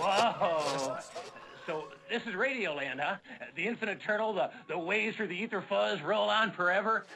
Whoa. So this is Radioland, huh? The infinite turtle, the, the waves through the ether fuzz roll on forever.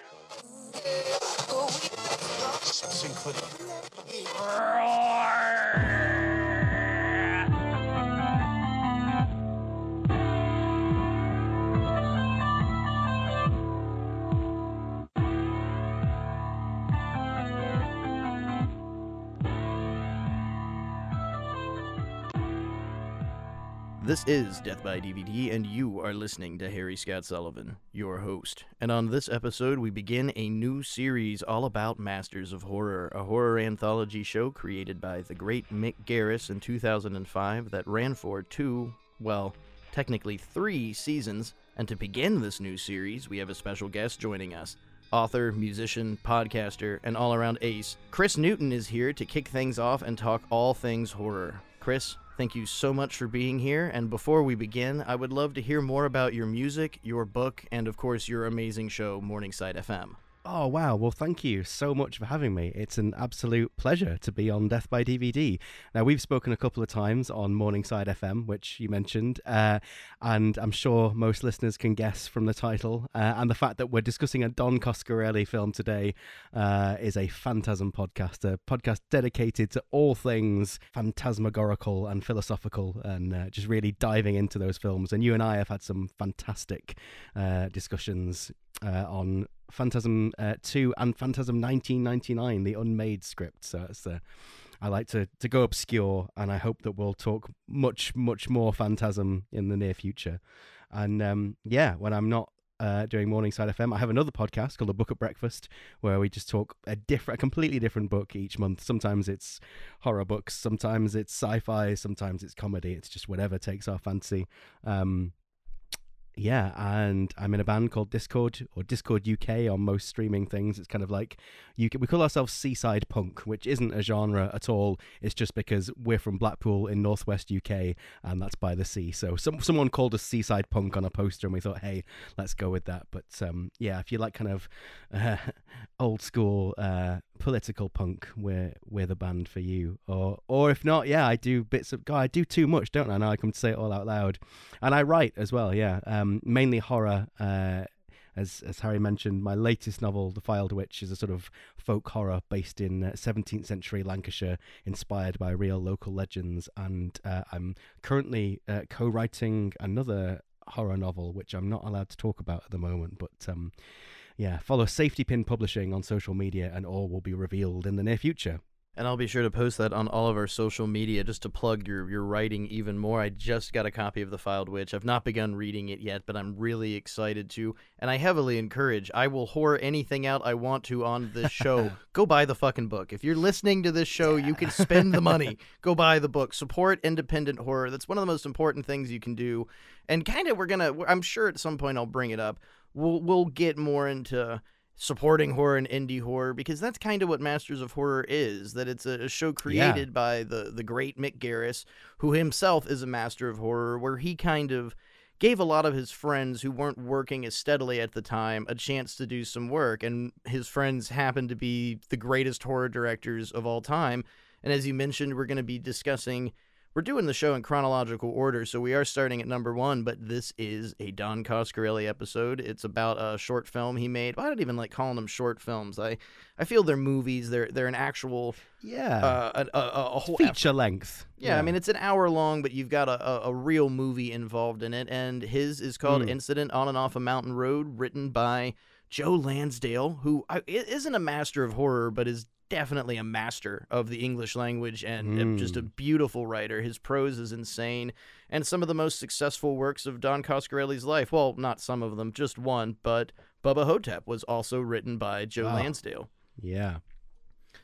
This is Death by DVD, and you are listening to Harry Scott Sullivan, your host. And on this episode, we begin a new series all about Masters of Horror, a horror anthology show created by the great Mick Garris in 2005 that ran for two, well, technically three seasons. And to begin this new series, we have a special guest joining us. Author, musician, podcaster, and all around ace, Chris Newton is here to kick things off and talk all things horror. Chris, Thank you so much for being here. And before we begin, I would love to hear more about your music, your book, and of course, your amazing show, Morningside FM. Oh, wow. Well, thank you so much for having me. It's an absolute pleasure to be on Death by DVD. Now, we've spoken a couple of times on Morningside FM, which you mentioned, uh, and I'm sure most listeners can guess from the title. Uh, and the fact that we're discussing a Don Coscarelli film today uh, is a Phantasm podcast, a podcast dedicated to all things phantasmagorical and philosophical, and uh, just really diving into those films. And you and I have had some fantastic uh, discussions uh, on Phantasm uh, 2 and Phantasm 1999, the unmade script. So it's uh, I like to, to go obscure, and I hope that we'll talk much, much more Phantasm in the near future. And um, yeah, when I'm not uh, doing Morningside FM, I have another podcast called A Book at Breakfast, where we just talk a different, a completely different book each month. Sometimes it's horror books, sometimes it's sci-fi, sometimes it's comedy. It's just whatever takes our fancy. Um, yeah, and I'm in a band called Discord or Discord UK on most streaming things. It's kind of like you we call ourselves Seaside Punk, which isn't a genre at all. It's just because we're from Blackpool in northwest UK, and that's by the sea. So some someone called us Seaside Punk on a poster, and we thought, hey, let's go with that. But um, yeah, if you like kind of uh, old school uh, political punk, we're we're the band for you. Or or if not, yeah, I do bits of God, I do too much, don't I? Now I can say it all out loud, and I write as well. Yeah, um, mainly horror. Uh, as as Harry mentioned, my latest novel, The Fylde Witch, is a sort of folk horror based in uh, 17th century Lancashire, inspired by real local legends. And uh, I'm currently uh, co-writing another horror novel, which I'm not allowed to talk about at the moment, but. Um, yeah, follow Safety Pin Publishing on social media, and all will be revealed in the near future. And I'll be sure to post that on all of our social media just to plug your, your writing even more. I just got a copy of The Fylde Witch. I've not begun reading it yet, but I'm really excited to. And I heavily encourage, I will whore anything out I want to on this show. Go buy the fucking book. If you're listening to this show, you can spend the money. Go buy the book. Support independent horror. That's one of the most important things you can do. And kind of, we're going to, I'm sure at some point I'll bring it up. We'll, we'll get more into supporting horror and indie horror because that's kind of what Masters of Horror is. That it's a, show created yeah. by the the great Mick Garris, who himself is a master of horror, where he kind of gave a lot of his friends who weren't working as steadily at the time a chance to do some work, and his friends happened to be the greatest horror directors of all time. And as you mentioned, we're going to be discussing we're doing the show in chronological order, so we are starting at number one, but this is a Don Coscarelli episode. It's about a short film he made. I don't even like calling them short films. I, I feel they're movies. They're they're an actual yeah uh, a, a, a, whole feature effort. length. Yeah, yeah, I mean it's an hour long, but you've got a, a, real movie involved in it, and his is called mm. Incident on and Off a Mountain Road, written by Joe Lansdale, who isn't a master of horror, but is definitely a master of the English language and mm. just a beautiful writer. His prose is insane, and some of the most successful works of Don Coscarelli's life. Well, not some of them, just one, but Bubba Ho-Tep was also written by Joe oh. Lansdale. Yeah.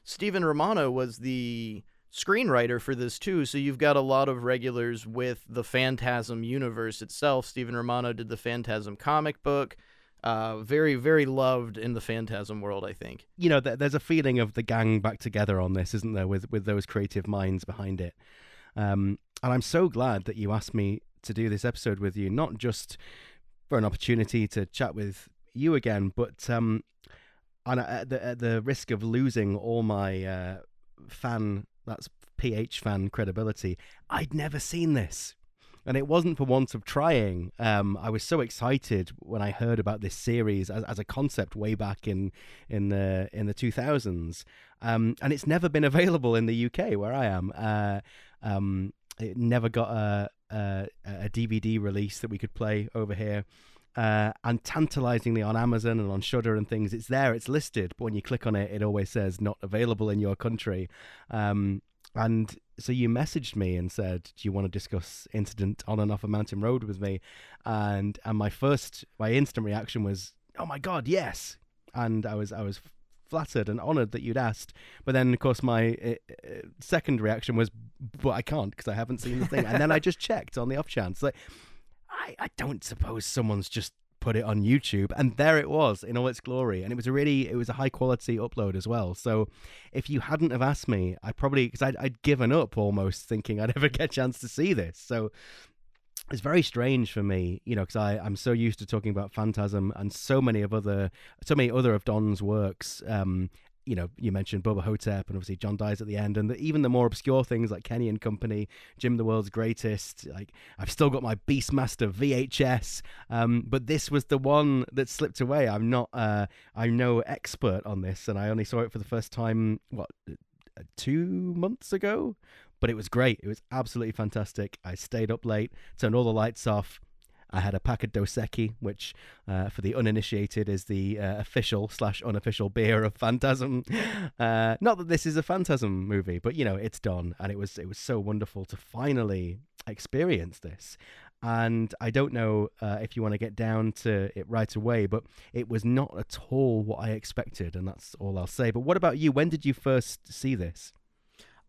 Stephen Romano was the screenwriter for this too, so you've got a lot of regulars with the Phantasm universe itself. Stephen Romano did the Phantasm comic book uh, very very loved in the phantasm world i think you know th- there's a feeling of the gang back together on this isn't there with with those creative minds behind it Um, and I'm so glad that you asked me to do this episode with you, not just for an opportunity to chat with you again, but um, and at the, at the risk of losing all my uh, fan, that's PH fan credibility, I'd never seen this. And it wasn't for want of trying. Um, I was so excited when I heard about this series as, as a concept way back in in the in the 2000s, um, and it's never been available in the UK where I am. Uh, um, it never got a, a, a DVD release that we could play over here. Uh, and tantalizingly on Amazon and on Shudder and things, it's there, it's listed, but when you click on it, it always says not available in your country. Um, and so you messaged me and said, "Do you want to discuss incident on and off a mountain road with me?" And and my first, my instant reaction was, "Oh my god, yes!" And I was I was flattered and honored that you'd asked. But then, of course, my uh, second reaction was, "But I can't because I haven't seen the thing." and then I just checked on the off chance, like, I I don't suppose someone's just put it on YouTube, and there it was in all its glory. And it was a really, it was a high quality upload as well. So if you hadn't have asked me, I probably because I'd, I'd given up almost thinking I'd ever get a chance to see this. So it's very strange for me, you know, because I I'm so used to talking about Phantasm and so many of other so many other of Don's works, um, you know, you mentioned Bubba Ho-Tep, and obviously John dies at the end, and the, even the more obscure things like Kenny and Company, Jim the World's Greatest. Like I've still got my Beastmaster VHS, um, but this was the one that slipped away. I'm not, uh, I'm no expert on this, and I only saw it for the first time what uh, two months ago. But it was great. It was absolutely fantastic. I stayed up late, turned all the lights off, I had a pack of Dos Equis, which, uh, for the uninitiated, is the uh, official slash unofficial beer of Phantasm. Uh, not that this is a Phantasm movie, but you know it's done, and it was it was so wonderful to finally experience this. And I don't know uh, if you want to get down to it right away, but it was not at all what I expected, and that's all I'll say. But what about you? When did you first see this?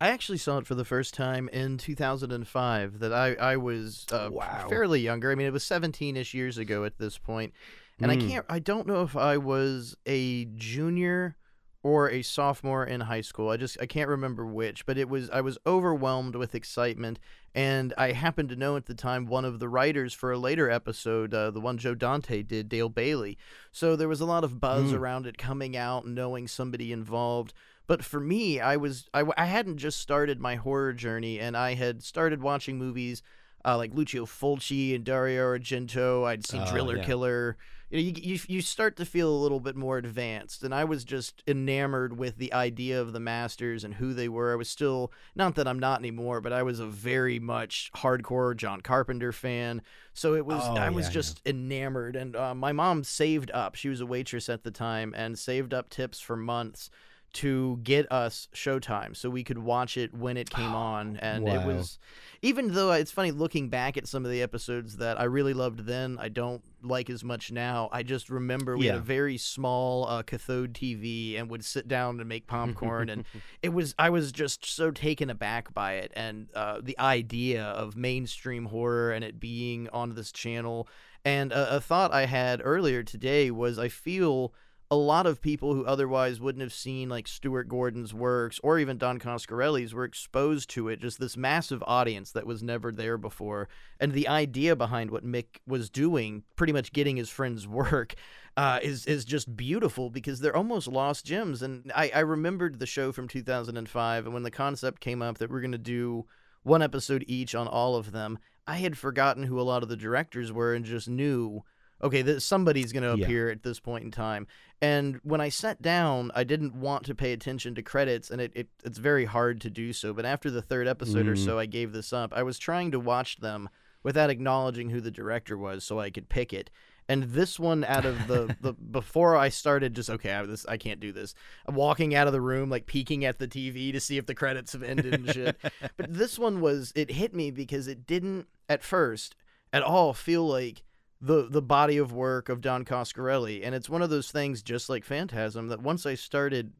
I actually saw it for the first time in 2005. That I I was uh, wow. fairly younger. I mean, it was 17ish years ago at this point, and mm. I can't. I don't know if I was a junior or a sophomore in high school. I just I can't remember which, but it was I was overwhelmed with excitement, and I happened to know at the time one of the writers for a later episode, uh, the one Joe Dante did, Dale Bailey. So there was a lot of buzz mm. around it coming out, knowing somebody involved. But for me, I was I, I hadn't just started my horror journey, and I had started watching movies uh, like Lucio Fulci and Dario Argento. I'd seen uh, Driller yeah. Killer. You, know, you, you you start to feel a little bit more advanced, and I was just enamored with the idea of the masters and who they were. I was still not that I'm not anymore, but I was a very much hardcore John Carpenter fan. So it was oh, I was yeah, just yeah. enamored, and uh, my mom saved up. She was a waitress at the time and saved up tips for months to get us Showtime so we could watch it when it came on. And wow. it was, even though it's funny looking back at some of the episodes that I really loved then, I don't like as much now. I just remember we yeah. had a very small uh, cathode TV and would sit down and make popcorn. and it was, I was just so taken aback by it and uh, the idea of mainstream horror and it being on this channel. And a, a thought I had earlier today was I feel a lot of people who otherwise wouldn't have seen like Stuart Gordon's works or even Don Coscarelli's were exposed to it. Just this massive audience that was never there before, and the idea behind what Mick was doing, pretty much getting his friend's work, uh, is is just beautiful because they're almost lost gems. And I, I remembered the show from 2005, and when the concept came up that we're gonna do one episode each on all of them, I had forgotten who a lot of the directors were and just knew okay, this, somebody's going to appear yeah. at this point in time. And when I sat down, I didn't want to pay attention to credits, and it, it it's very hard to do so. But after the third episode mm. or so, I gave this up. I was trying to watch them without acknowledging who the director was, so I could pick it. And this one, out of the, the before I started, just okay, I, this I can't do this. I'm walking out of the room, like peeking at the TV to see if the credits have ended and shit. but this one was it hit me because it didn't at first at all feel like the the body of work of Don Coscarelli, and it's one of those things, just like Phantasm, that once I started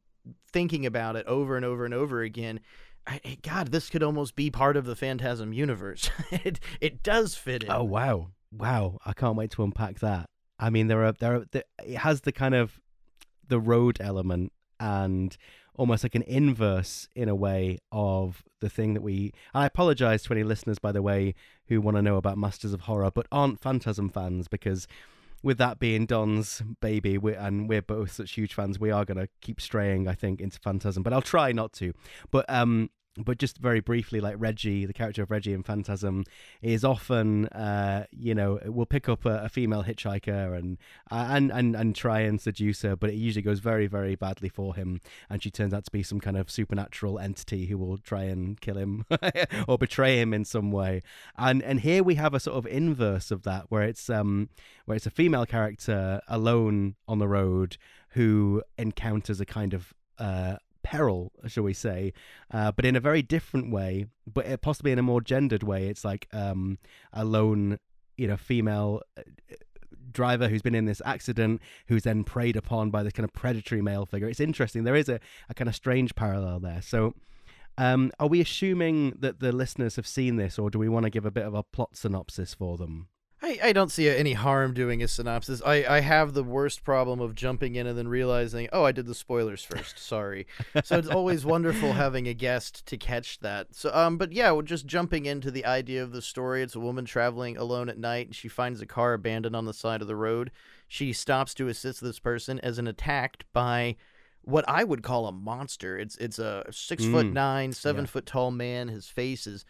thinking about it over and over and over again, I, God, this could almost be part of the Phantasm universe. it it does fit in. Oh wow, wow! I can't wait to unpack that. I mean, there are there are there, it has the kind of the road element and almost like an inverse in a way of the thing that we. I apologize to any listeners, by the way, who want to know about Masters of Horror but aren't Phantasm fans because. With that being Don's baby, we and we're both such huge fans, we are going to keep straying, I think, into Phantasm. But I'll try not to. But um, but just very briefly, like Reggie, the character of Reggie in Phantasm, is often, uh, you know, will pick up a, a female hitchhiker and, uh, and and and try and seduce her, but it usually goes very, very badly for him, and she turns out to be some kind of supernatural entity who will try and kill him or betray him in some way. And and here we have a sort of inverse of that, where it's um where it's a female character alone on the road who encounters a kind of uh, peril, shall we say, uh, but in a very different way, but possibly in a more gendered way. It's like um, a lone, you know, female uh, driver who's been in this accident who's then preyed upon by this kind of predatory male figure. It's interesting. There is a, a kind of strange parallel there. So. Um, are we assuming that the listeners have seen this, or do we want to give a bit of a plot synopsis for them? I, I don't see any harm doing a synopsis. I, I have the worst problem of jumping in and then realizing, oh, I did the spoilers first. Sorry. so it's always wonderful having a guest to catch that. So um, but yeah, we're just jumping into the idea of the story. It's a woman traveling alone at night, and she finds a car abandoned on the side of the road. She stops to assist this person as an attacked by what I would call a monster. It's it's a six mm. foot nine, seven yeah. foot tall man. His face is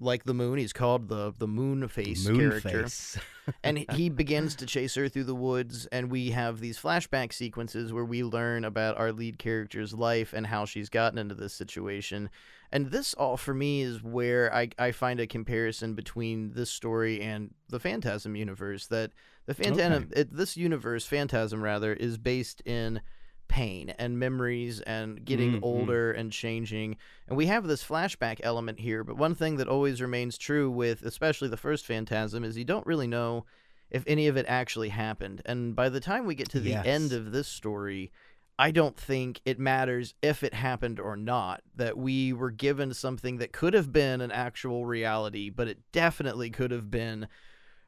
like the moon. He's called the the Moon Face moon character, face. and he begins to chase her through the woods. And we have these flashback sequences where we learn about our lead character's life and how she's gotten into this situation. And this all for me is where I I find a comparison between this story and the Phantasm universe. That the Phantasm okay. this universe Phantasm rather is based in pain and memories and getting mm-hmm. older and changing. And we have this flashback element here, but one thing that always remains true with especially the first Phantasm is you don't really know if any of it actually happened. And by the time we get to the yes. end of this story, I don't think it matters if it happened or not. That we were given something that could have been an actual reality, but it definitely could have been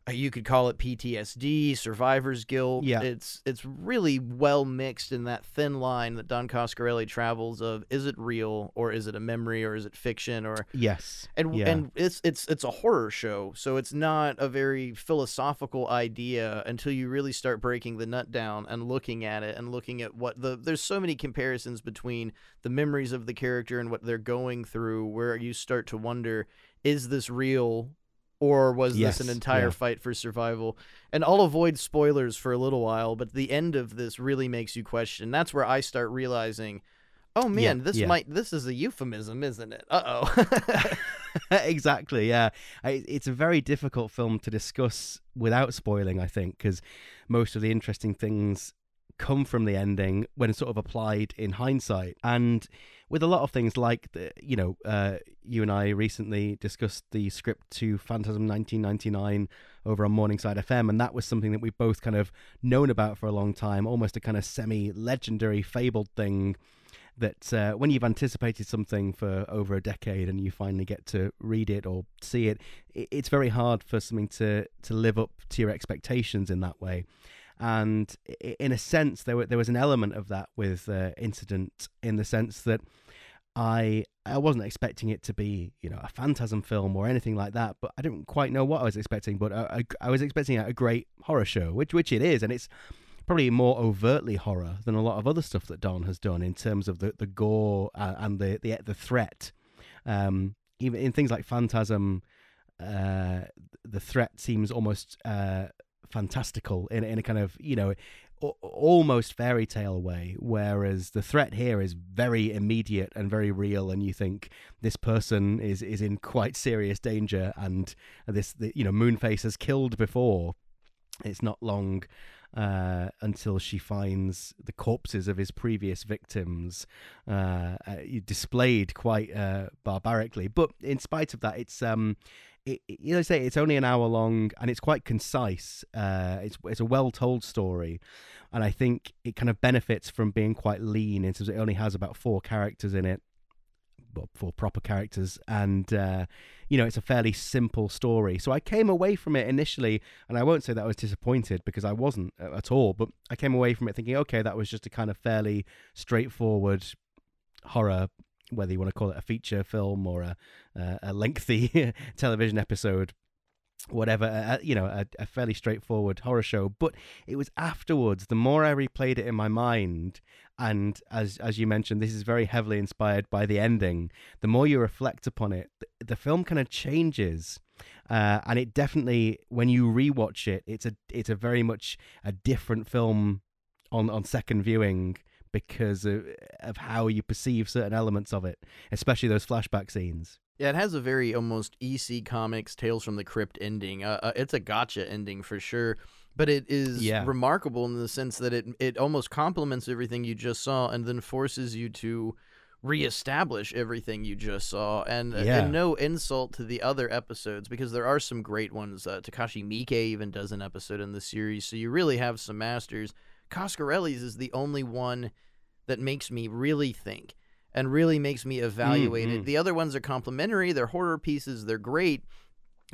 Uh, you could call it PTSD, survivor's guilt. Yeah. It's it's really well mixed in that thin line that Don Coscarelli travels of is it real or is it a memory or is it fiction or Yes. And yeah. and it's it's it's a horror show, so it's not a very philosophical idea until you really start breaking the nut down and looking at it and looking at what the there's so many comparisons between the memories of the character and what they're going through where you start to wonder is this real or was yes, this an entire yeah. fight for survival? And I'll avoid spoilers for a little while, but the end of this really makes you question. That's where I start realizing, oh man, yeah, this yeah. might this is a euphemism, isn't it? Uh oh. exactly. Yeah, it's a very difficult film to discuss without spoiling. I think because most of the interesting things come from the ending when sort of applied in hindsight and with a lot of things like the, you know uh, you and I recently discussed the script to Phantasm 1999 over on Morningside FM and that was something that we both kind of known about for a long time almost a kind of semi legendary fabled thing that uh, when you've anticipated something for over a decade and you finally get to read it or see it it's very hard for something to to live up to your expectations in that way and in a sense, there, were, there was an element of that with uh, Incident in the sense that I I wasn't expecting it to be you know a phantasm film or anything like that, but I didn't quite know what I was expecting. But I, I, I was expecting a great horror show, which which it is, and it's probably more overtly horror than a lot of other stuff that Don has done in terms of the the gore uh, and the the the threat. Um, even in things like Phantasm, uh, the threat seems almost uh, fantastical in in a kind of you know almost fairy tale way whereas the threat here is very immediate and very real and you think this person is is in quite serious danger and this the, you know moonface has killed before it's not long uh, until she finds the corpses of his previous victims uh, uh, displayed quite uh, barbarically. But in spite of that, it's um, it, you know, say it's only an hour long and it's quite concise. Uh, it's it's a well told story, and I think it kind of benefits from being quite lean in terms of it only has about four characters in it. but four proper characters, and uh, you know it's a fairly simple story. So I came away from it initially, and I won't say that I was disappointed because I wasn't at all, but I came away from it thinking, okay, that was just a kind of fairly straightforward horror whether you want to call it a feature film or a, uh, a lengthy television episode whatever uh, you know a, a, fairly straightforward horror show. But it was afterwards the more i replayed it in my mind and as as you mentioned this is very heavily inspired by the ending the more you reflect upon it the, the film kind of changes. Uh, and it definitely when you rewatch it it's a it's a very much a different film on on second viewing because of, of how you perceive certain elements of it especially those flashback scenes yeah, it has a very almost EC Comics Tales from the Crypt ending. Uh, uh, it's a gotcha ending for sure, but it is yeah. remarkable in the sense that it it almost complements everything you just saw and then forces you to reestablish everything you just saw. And, uh, and no insult to the other episodes because there are some great ones. Uh, Takashi Miike even does an episode in the series, so you really have some masters. Coscarelli's is the only one that makes me really think and really makes me evaluate mm-hmm. it. The other ones are complimentary, they're horror pieces, they're great.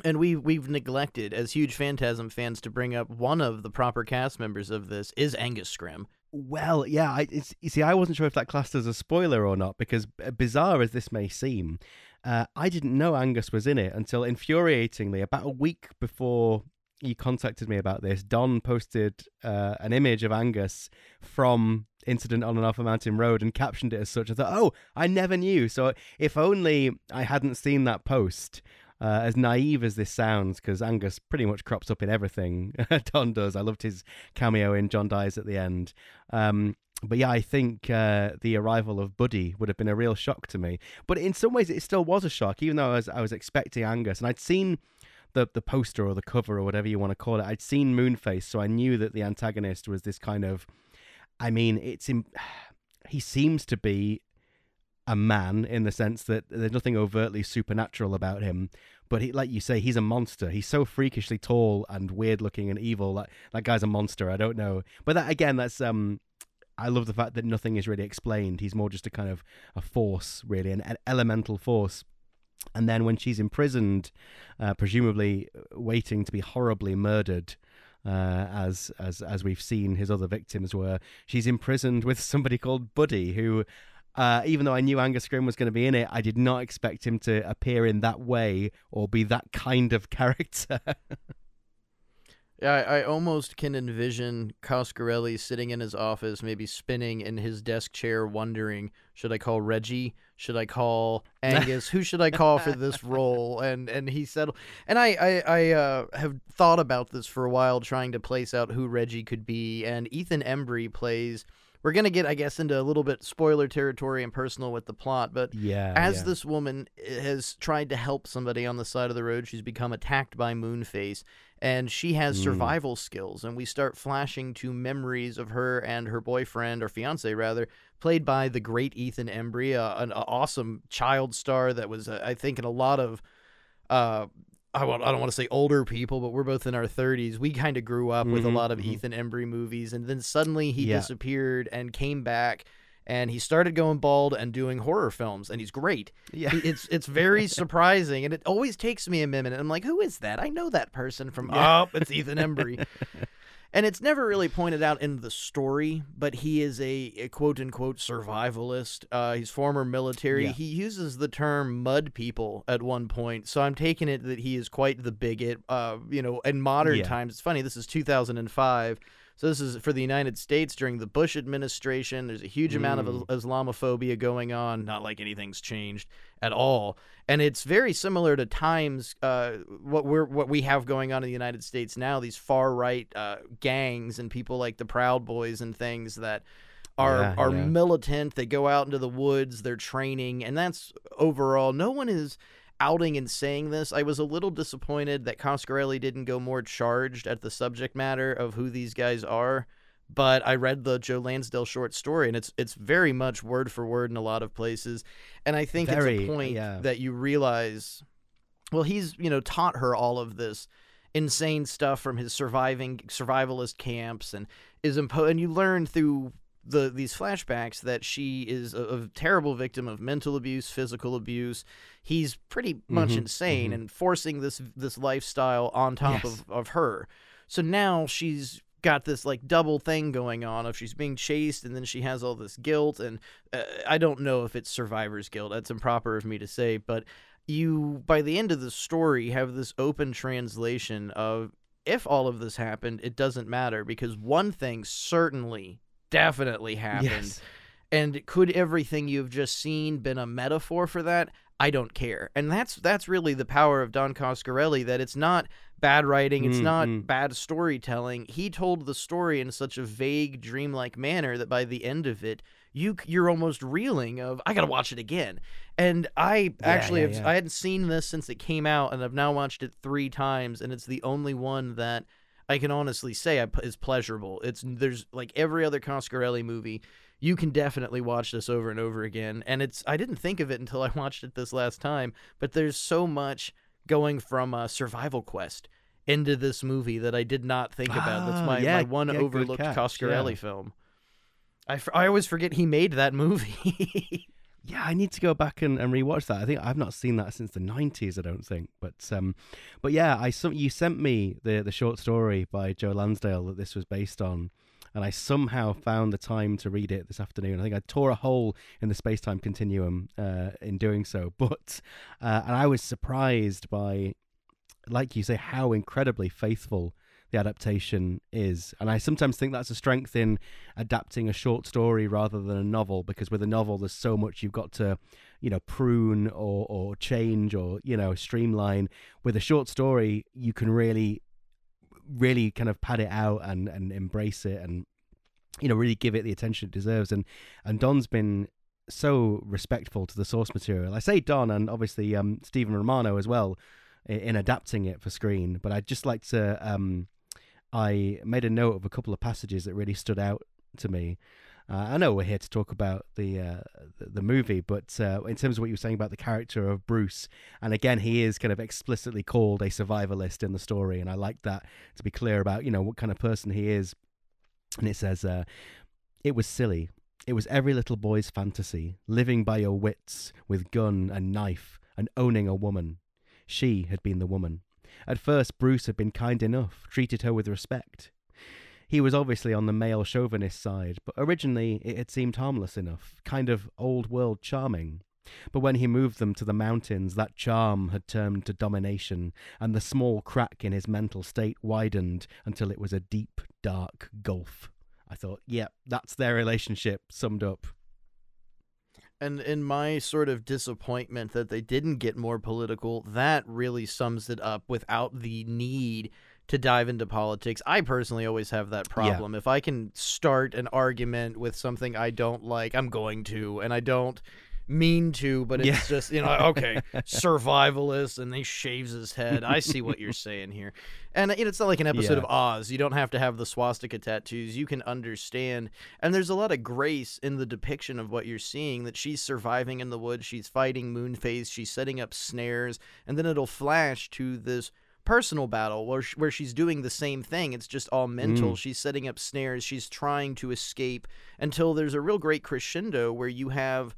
And we we've neglected as huge Phantasm fans to bring up one of the proper cast members of this is Angus Scrimm. Well, yeah, I, you see, I wasn't sure if that classed as a spoiler or not because bizarre as this may seem, uh, I didn't know Angus was in it until infuriatingly about a week before you contacted me about this. Don posted uh, an image of Angus from incident on and Off a Mountain Road and captioned it as such. I thought, oh, I never knew. So if only I hadn't seen that post. Uh, as naive as this sounds, because Angus pretty much crops up in everything Don does. I loved his cameo in John Dies at the end. Um, but yeah, I think uh, the arrival of Buddy would have been a real shock to me. But in some ways, it still was a shock, even though I was, I was expecting Angus. And I'd seen the the poster or the cover or whatever you want to call it. I'd seen Moonface, so I knew that the antagonist was this kind of I mean, it's in, he seems to be a man in the sense that there's nothing overtly supernatural about him, but he, like you say, he's a monster. He's so freakishly tall and weird looking and evil. That that guy's a monster. I don't know, but that again, that's um. I love the fact that nothing is really explained. He's more just a kind of a force, really, an, an elemental force. And then when she's imprisoned, uh, presumably waiting to be horribly murdered, uh, as as as we've seen his other victims were. She's imprisoned with somebody called Buddy, who, uh, even though I knew Angus Scrimm was going to be in it, I did not expect him to appear in that way or be that kind of character. Yeah, I, I, almost can envision Coscarelli sitting in his office, maybe spinning in his desk chair, wondering, should I call Reggie? Should I call Angus? Who should I call for this role? And and he said, and I I, I uh, have thought about this for a while, trying to place out who Reggie could be. And Ethan Embry plays. We're gonna get, I guess, into a little bit spoiler territory and personal with the plot, but yeah, as yeah. this woman has tried to help somebody on the side of the road, she's become attacked by Moonface and she has mm. survival skills and we start flashing to memories of her and her boyfriend or fiance rather played by the great ethan embry uh, an awesome child star that was uh, i think in a lot of uh, I, want, I don't want to say older people, but we're both in our 30s. We kind of grew up mm-hmm, with a mm-hmm, lot of mm-hmm. Ethan Embry movies, and then suddenly he yeah. disappeared and came back and he started going bald and doing horror films and he's great. Yeah. It's it's very surprising and it always takes me a minute i'm like who is that? I know that person from yeah. oh it's ethan embry. And it's never really pointed out in the story but he is a, a quote unquote survivalist. Uh, he's former military. Yeah. he uses the term mud people at one point so i'm taking it that he is quite the bigot uh, you know in modern yeah. times. It's funny this is 2005 so this is for the United States during the Bush administration. There's a huge mm. amount of mm. Islamophobia going on. Not like anything's changed at all, and it's very similar to times uh, what we're what we have going on in the United States now. These far right uh, gangs and people like the Proud Boys and things that are yeah, are yeah. militant. They go out into the woods. They're training, and that's overall. No one is outing and saying this, I was a little disappointed that Coscarelli didn't go more charged at the subject matter of who these guys are. But I read the Joe Lansdale short story, and it's it's very much word for word in a lot of places. And I think very, it's a point yeah. that you realize, well, he's you know taught her all of this insane stuff from his surviving survivalist camps, and is impo- and you learn through the these flashbacks that she is a, a terrible victim of mental abuse, physical abuse. He's pretty much Mhm, insane mhm. and forcing this this lifestyle on top Yes. of, of her. So now she's got this like double thing going on of she's being chased and then she has all this guilt and uh, I don't know if it's survivor's guilt. That's improper of me to say, but you by the end of the story have this open translation of if all of this happened, it doesn't matter because one thing certainly definitely happened. Yes. And could everything you've just seen been a metaphor for that? I don't care. And that's that's really the power of Don Coscarelli that it's not bad writing, it's Mm, not bad storytelling. He told the story in such a vague dreamlike manner that by the end of it, you you're almost reeling of I got to watch it again. And I actually yeah, have yeah. I hadn't seen this since it came out and I've now watched it 3 times and it's the only one that I can honestly say I p- is pleasurable. It's there's like every other Coscarelli movie you can definitely watch this over and over again and it's i didn't think of it until i watched it this last time but there's so much going from a survival quest into this movie that i did not think about that's Ah, my, yeah, my one yeah, overlooked coscarelli yeah. film I, f- I always forget he made that movie Yeah, I need to go back and, and rewatch that. I think I've not seen that since the nineties. I don't think, but um, but yeah, I you sent me the the short story by Joe Lansdale that this was based on, and I somehow found the time to read it this afternoon. I think I tore a hole in the space time continuum uh, in doing so, but uh, and I was surprised by, like you say, how incredibly faithful the adaptation is. And I sometimes think that's a strength in adapting a short story rather than a novel, because with a novel, there's so much you've got to, you know, prune or, or change or, you know, streamline. With a short story, you can really, really kind of pad it out and, and embrace it and, you know, really give it the attention it deserves. And, and Don's been so respectful to the source material. I say Don and obviously um, Stephen Romano as well in adapting it for screen. But I'd just like to. Um, I made a note of a couple of passages that really stood out to me. Uh, I know we're here to talk about the uh, the, movie, but uh, in terms of what you were saying about the character of Bruce, and again, he is kind of explicitly called a survivalist in the story, and I like that to be clear about you know what kind of person he is. And it says, uh, "It was silly. It was every little boy's fantasy, living by your wits with gun and knife and owning a woman. She had been the woman. At first, Bruce had been kind enough, treated her with respect. He was obviously on the male chauvinist side, but originally it had seemed harmless enough, kind of old world charming. But when he moved them to the mountains, that charm had turned to domination, and the small crack in his mental state widened until it was a deep, dark gulf. I thought, yep, that's their relationship summed up. And in my sort of disappointment that they didn't get more political, that really sums it up without the need to dive into politics. I personally always have that problem. If I can start an argument with something I don't like, I'm going to, and I don't mean to, but it's Yeah. just, you know, okay, survivalist, and he shaves his head. I see what you're saying here. And you know, it's not like an episode Yeah. of Oz. You don't have to have the swastika tattoos. You can understand. And there's a lot of grace in the depiction of what you're seeing that she's surviving in the woods, she's fighting Moonface, she's setting up snares, and then it'll flash to this personal battle where, sh- where she's doing the same thing. It's just all mental. Mm. She's setting up snares, she's trying to escape until there's a real great crescendo where you have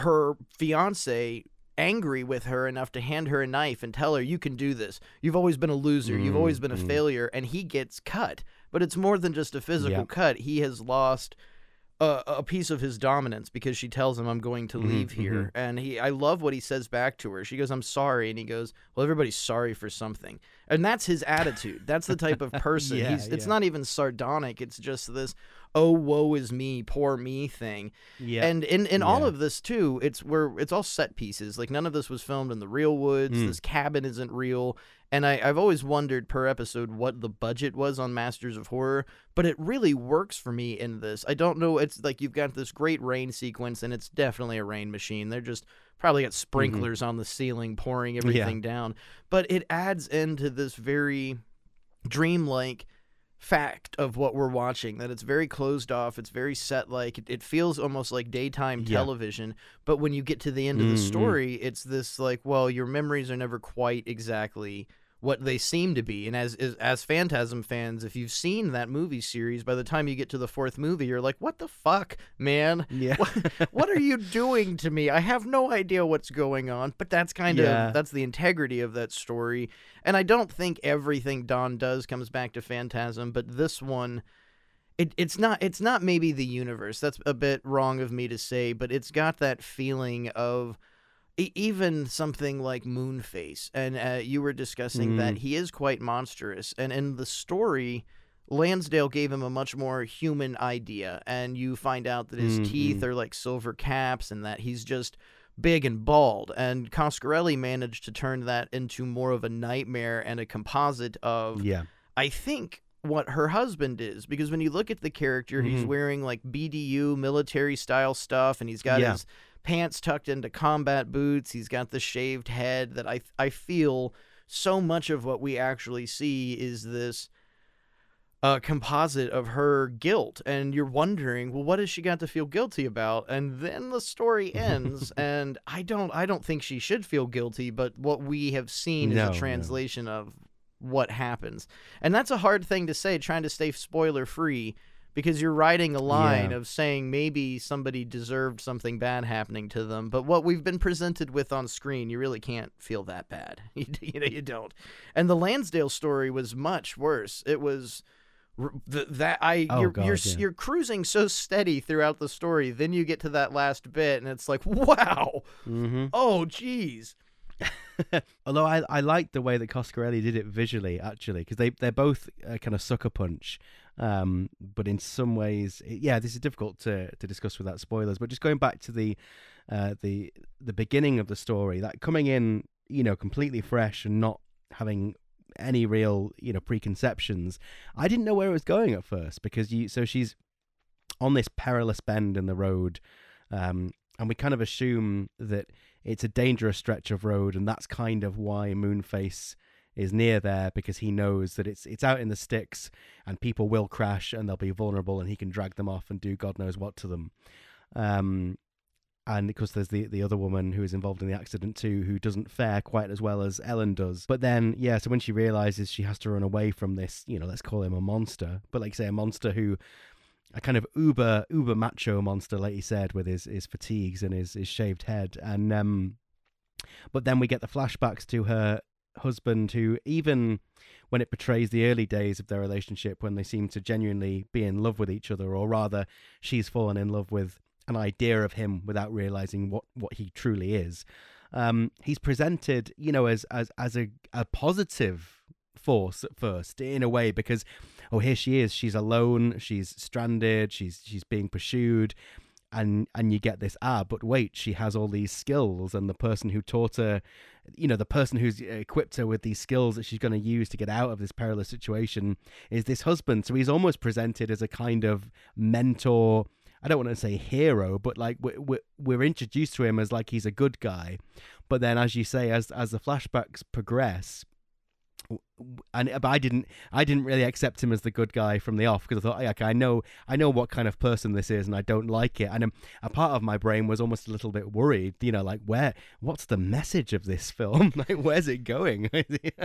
her fiance angry with her enough to hand her a knife and tell her you can do this. You've always been a loser. You've always been a Mm, mm. failure. And he gets cut. But it's more than just a physical Yeah. cut. He has lost a, a piece of his dominance because she tells him i'm going to Mhm, leave here. And he i love what he says back to her. She goes i'm sorry. And he goes well everybody's sorry for something and that's his attitude that's the type of person Yeah, he's it's yeah. not even sardonic it's just this oh woe is me poor me thing Yeah. and in, in all of this too, it's where it's all set pieces. Like none of this was filmed in the real woods. Mm. This cabin isn't real. And I, I've always wondered per episode what the budget was on Masters of Horror, but it really works for me in this. I don't know. It's like you've got this great rain sequence, and it's definitely a rain machine. They're just probably got sprinklers on the ceiling pouring everything down. But it adds into this very dreamlike fact of what we're watching that it's very closed off it's very set like it, it feels almost like daytime Yeah. television but when you get to the end of the Mm, mm. story it's this like well your memories are never quite exactly what they seem to be. And as, as as Phantasm fans, if you've seen that movie series, by the time you get to the fourth movie, you're like, "What the fuck, man? Yeah. what, what are you doing to me? I have no idea what's going on." But that's kind Yeah. of that's the integrity of that story. And I don't think everything Don does comes back to Phantasm, but this one it, it's not it's not maybe the universe. That's a bit wrong of me to say, but it's got that feeling of even something like Moonface, and uh, you were discussing that Mm. he is quite monstrous, and in the story, Lansdale gave him a much more human idea, and you find out that his Mm, teeth are like silver caps, and that he's just big and bald. And Coscarelli managed to turn that into more of a nightmare and a composite of Yeah. I think what her husband is because when you look at the character, he's Mhm. wearing like BDU military style stuff, and he's got Yeah. his pants tucked into combat boots. He's got the shaved head. That I I feel so much of what we actually see is this uh, composite of her guilt, and you're wondering, well, what has she got to feel guilty about? And then the story ends, and I don't I don't think she should feel guilty, but what we have seen No, is a translation of what happens. And that's a hard thing to say, trying to stay spoiler free, because you're writing a line Yeah. of saying maybe somebody deserved something bad happening to them. But what we've been presented with on screen, you really can't feel that bad. You, you know, you don't. And the Lansdale story was much worse. It was. r- th- That I Oh, you're God, you're, yeah. you're cruising so steady throughout the story, then you get to that last bit, and it's like, wow, Mm-hmm. oh, geez, Although I, I like the way that Coscarelli did it visually, actually, because they they're both uh, kind of sucker punch, um, but in some ways, it- yeah, this is difficult to, to discuss without spoilers. But just going back to the uh, the the beginning of the story, that coming in, you know, completely fresh and not having any real you know preconceptions, I didn't know where it was going at first because you so she's on this perilous bend in the road, um, and we kind of assume that it's a dangerous stretch of road, and that's kind of why Moonface is near there because he knows that it's it's out in the sticks and people will crash and they'll be vulnerable and he can drag them off and do God knows what to them. Um, and because there's the the other woman who is involved in the accident too, who doesn't fare quite as well as Ellen does. But then, yeah, so when she realizes she has to run away from this, you know, let's call him a monster, but like say a monster who a kind of uber uber macho monster, like he said, with his his fatigues and his his shaved head, and um, but then we get the flashbacks to her husband, who even when it portrays the early days of their relationship, when they seem to genuinely be in love with each other, or rather, she's fallen in love with an idea of him without realizing what what he truly is. Um, he's presented, you know, as as as a a positive force at first in a way because oh here she is she's alone she's stranded she's she's being pursued and and you get this ah but wait she has all these skills. And the person who taught her you know the person who's equipped her with these skills that she's going to use to get out of this perilous situation is this husband. So he's almost presented as a kind of mentor I don't want to say hero, but like we're, we're, introduced to him as like he's a good guy, but then as you say, as as the flashbacks progress, and but I didn't I didn't really accept him as the good guy from the off because I thought okay I know I know what kind of person this is and I don't like it. And um, a part of my brain was almost a little bit worried you know like where what's the message of this film? Like where's it going?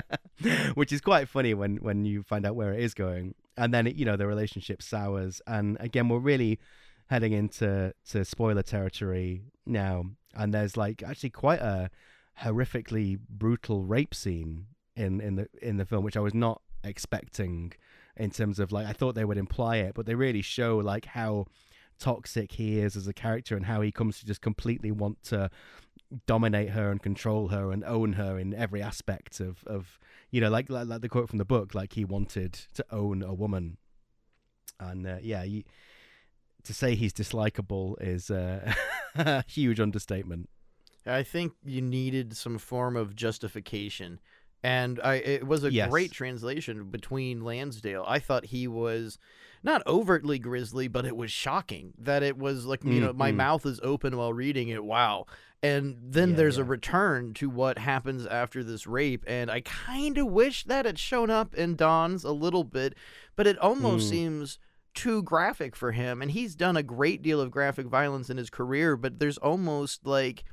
Which is quite funny when when you find out where it is going. And then you know the relationship sours and again we're really heading into to spoiler territory now and there's like actually quite a horrifically brutal rape scene in in the in the film which I was not expecting in terms of like I thought they would imply it but they really show like how toxic he is as a character and how he comes to just completely want to dominate her and control her and own her in every aspect of of you know like like, like the quote from the book like he wanted to own a woman and uh, yeah to say he's dislikable is uh, a huge understatement I think you needed some form of justification. And I it was a Yes. great translation between Lansdale. I thought he was not overtly grisly, but it was shocking that it was like, you know, my Mhm. mouth is open while reading it. Wow. And then Yeah, there's a return to what happens after this rape. And I kind of wish that had shown up in Don's a little bit, but it almost Mm. seems too graphic for him. And he's done a great deal of graphic violence in his career, but there's almost like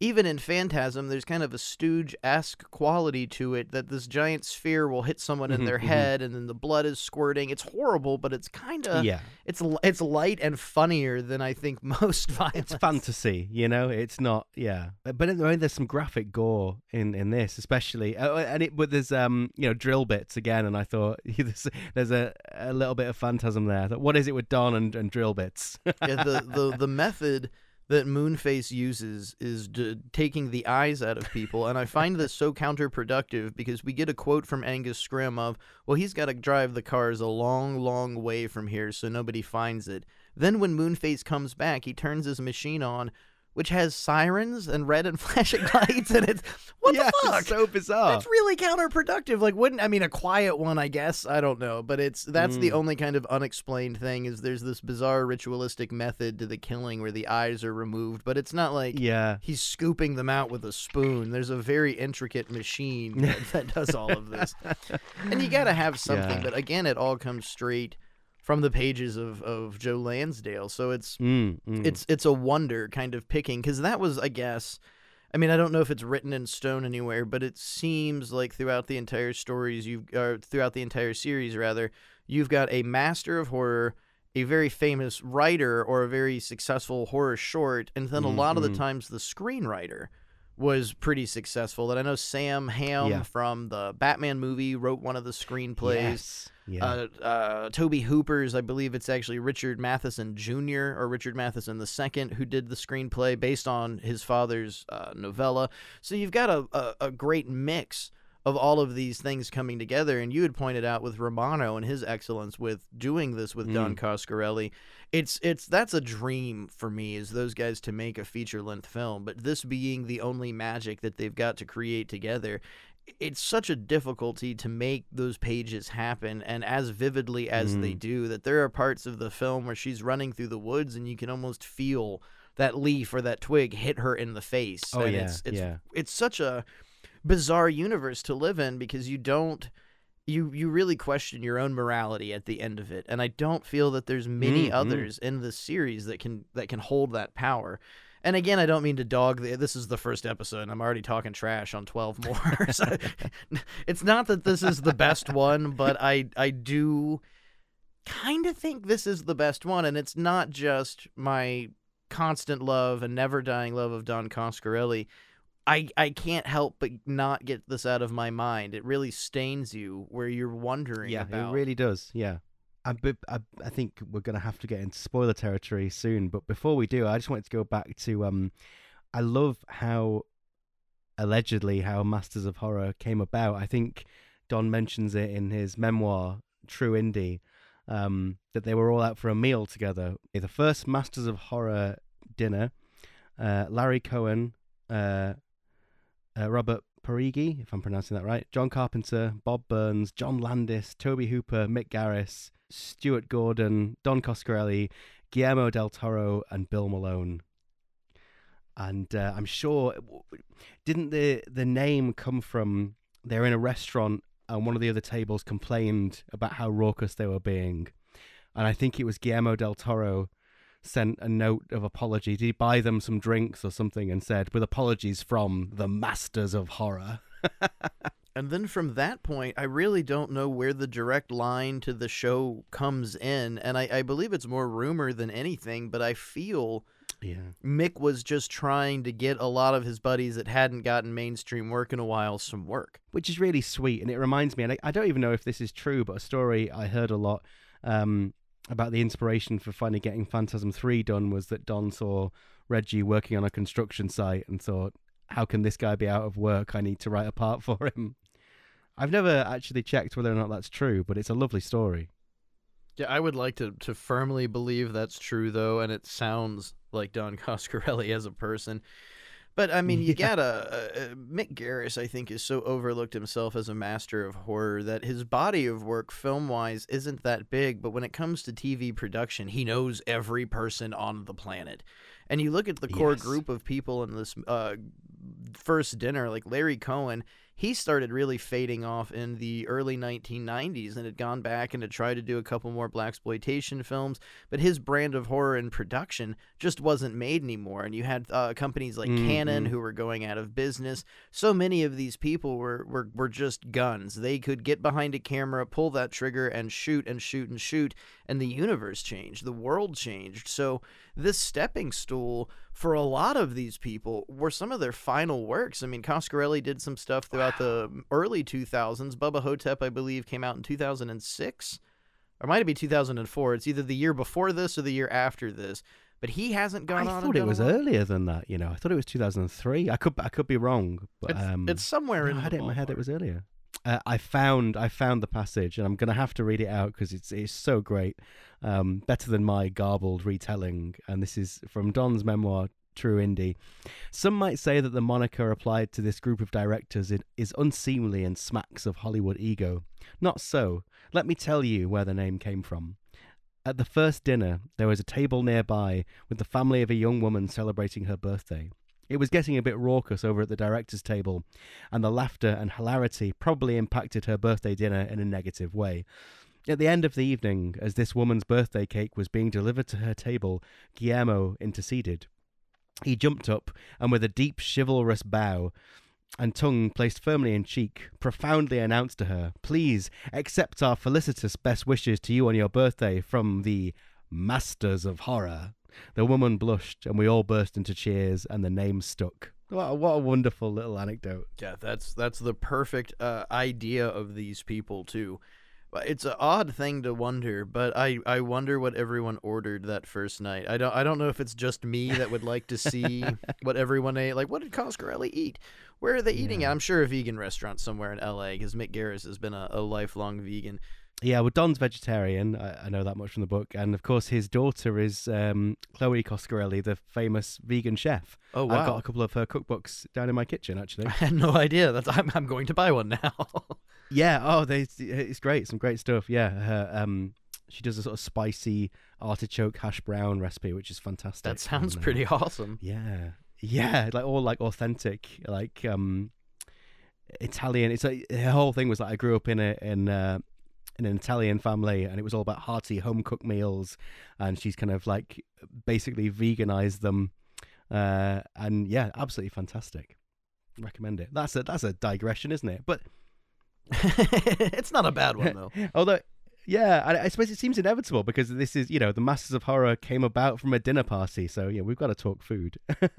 even in Phantasm, there's kind of a Stooge esque quality to it that this giant sphere will hit someone in Mhm, their mhm. head and then the blood is squirting. It's horrible, but it's kind of yeah. it's it's light and funnier than I think most violence. It's fantasy, you know. It's not, yeah. But there's some graphic gore in in this, especially, uh, and it. But there's um, you know, drill bits again, and I thought there's, there's a, a little bit of phantasm there. What is it with Don and, and drill bits? yeah, the, the the method that Moonface uses is d- taking the eyes out of people, and I find this so counterproductive because we get a quote from Angus Scrimm of, "Well, he's got to drive the cars a long, long way from here so nobody finds it." Then when Moonface comes back, he turns his machine on, which has sirens and red and flashing lights, and it's what yeah, the fuck? it's so bizarre. That's really counterproductive. Like, wouldn't I mean a quiet one? I guess I don't know, but it's that's the Mm. only kind of unexplained thing. Is there's this bizarre ritualistic method to the killing where the eyes are removed, but it's not like yeah. he's scooping them out with a spoon. There's a very intricate machine that, that does all of this, and you got to have something. Yeah. But again, it all comes straight from the pages of of Joe Lansdale, so it's Mm, mm. it's it's a wonder kind of picking because that was i guess i mean i don't know if it's written in stone anywhere but it seems like throughout the entire stories you've or throughout the entire series rather you've got a master of horror a very famous writer or a very successful horror short and then a lot of the Mhm. times the screenwriter was pretty successful that i know Sam Hamm Yeah. from the batman movie wrote one of the screenplays Yes. Yeah. uh, uh, Tobe Hooper's, I believe it's actually Richard Matheson Jr. or Richard Matheson II who did the screenplay based on his father's uh, novella. So you've got a, a, a great mix of all of these things coming together. And you had pointed out with Romano and his excellence with doing this with Don Coscarelli. It's it's that's a dream for me is those guys to make a feature length film. But this being the only magic that they've got to create together, it's such a difficulty to make those pages happen and as vividly as they Mm. do that there are parts of the film where she's running through the woods and you can almost feel that leaf or that twig hit her in the face oh and yeah. it's it's yeah. it's such a bizarre universe to live in because you don't you you really question your own morality at the end of it and i don't feel that there's many Mm, mm. others in the series that can that can hold that power and again i don't mean to dog the, this is the first episode and i'm already talking trash on 12 more so it's not that this is the best one but i i do kind of think this is the best one and it's not just my constant love and never dying love of don coscarelli I, I can't help but not get this out of my mind. It really stains you where you're wondering Yeah, about it really does. Yeah. I, I, I think we're going to have to get into spoiler territory soon. But before we do, I just wanted to go back to um, I love how allegedly how Masters of Horror came about. I think Don mentions it in his memoir, True Indie, um, that they were all out for a meal together. The first Masters of Horror dinner, uh, Larry Cohen, uh, uh, Robert Parigi, if I'm pronouncing that right, John Carpenter, Bob Burns, John Landis, Tobe Hooper, Mick Garris, Stuart Gordon, Don Coscarelli, Guillermo del Toro, and Bill Malone. And uh, I'm sure, didn't the the name come from? They're in a restaurant, and one of the other tables complained about how raucous they were being, and I think it was Guillermo del Toro sent a note of apology. Did he buy them some drinks or something and said, with apologies from the masters of horror? And then from that point, I really don't know where the direct line to the show comes in. And I, I believe it's more rumor than anything, but I feel Yeah. Mick was just trying to get a lot of his buddies that hadn't gotten mainstream work in a while some work. Which is really sweet. And it reminds me, and I, I don't even know if this is true, but a story I heard a lot um, about the inspiration for finally getting Phantasm 3 done was that Don saw Reggie working on a construction site and thought, how can this guy be out of work? I need to write a part for him. I've never actually checked whether or not that's true, but it's a lovely story. Yeah, I would like to, to firmly believe that's true, though, and it sounds like Don Coscarelli as a person. But I mean, you Yeah. gotta. Uh, uh, Mick Garris, I think, is so overlooked himself as a master of horror that his body of work, film wise, isn't that big. But when it comes to TV production, he knows every person on the planet. And you look at the core Yes. group of people in this uh, first dinner, like Larry Cohen, he started really fading off in the early 1990s and had gone back and had tried to do a couple more black exploitation films, but his brand of horror and production just wasn't made anymore. And you had uh, companies like mm-hmm. Cannon who were going out of business. So many of these people were, were were just guns. They could get behind a camera, pull that trigger, and shoot and shoot and shoot. And the universe changed, the world changed. So this stepping stool for a lot of these people were some of their final works. I mean, Coscarelli did some stuff throughout wow. the early 2000s. Bubba Ho-Tep, I believe, came out in 2006, or might it be 2004. It's either the year before this or the year after this. But he hasn't gone I on. I thought it was earlier than that. You know, I thought it was 2003. I could I could be wrong, but it's, um, it's somewhere no, in. I had it in my head. It was earlier. Uh, I found I found the passage, and I'm gonna have to read it out because it's it's so great, um, better than my garbled retelling. And this is from Don's memoir, True Indie. Some might say that the moniker applied to this group of directors is unseemly and smacks of Hollywood ego. Not so. Let me tell you where the name came from. At the first dinner, there was a table nearby with the family of a young woman celebrating her birthday. It was getting a bit raucous over at the director's table, and the laughter and hilarity probably impacted her birthday dinner in a negative way. At the end of the evening, as this woman's birthday cake was being delivered to her table, Guillermo interceded. He jumped up, and with a deep, chivalrous bow, and tongue placed firmly in cheek, profoundly announced to her, Please accept our felicitous best wishes to you on your birthday from the Masters of Horror. The woman blushed, and we all burst into cheers, and the name stuck. What a, what a wonderful little anecdote. Yeah, that's that's the perfect uh, idea of these people too. It's an odd thing to wonder, but I, I wonder what everyone ordered that first night. I don't I don't know if it's just me that would like to see what everyone ate. Like, what did Coscarelli eat? Where are they eating yeah. at? I'm sure a vegan restaurant somewhere in L.A. because Mick Garris has been a, a lifelong vegan. Yeah, well, Don's vegetarian. I, I, know that much from the book, and of course, his daughter is um, Chloe Coscarelli, the famous vegan chef. Oh wow! I've got a couple of her cookbooks down in my kitchen. Actually, I had no idea. That's I'm, I'm going to buy one now. yeah. Oh, they, it's great. Some great stuff. Yeah. Her, um, she does a sort of spicy artichoke hash brown recipe, which is fantastic. That sounds and, uh, pretty awesome. Yeah. Yeah, like all like authentic, like um Italian. It's like the whole thing was like I grew up in a in uh, in an Italian family, and it was all about hearty home cooked meals. And she's kind of like basically veganized them, uh, and yeah, absolutely fantastic. Recommend it. That's a that's a digression, isn't it? But it's not a bad one though. Although yeah, I, I, suppose it seems inevitable because this is, you know, the Masters of Horror came about from a dinner party, so yeah, we've got to talk food.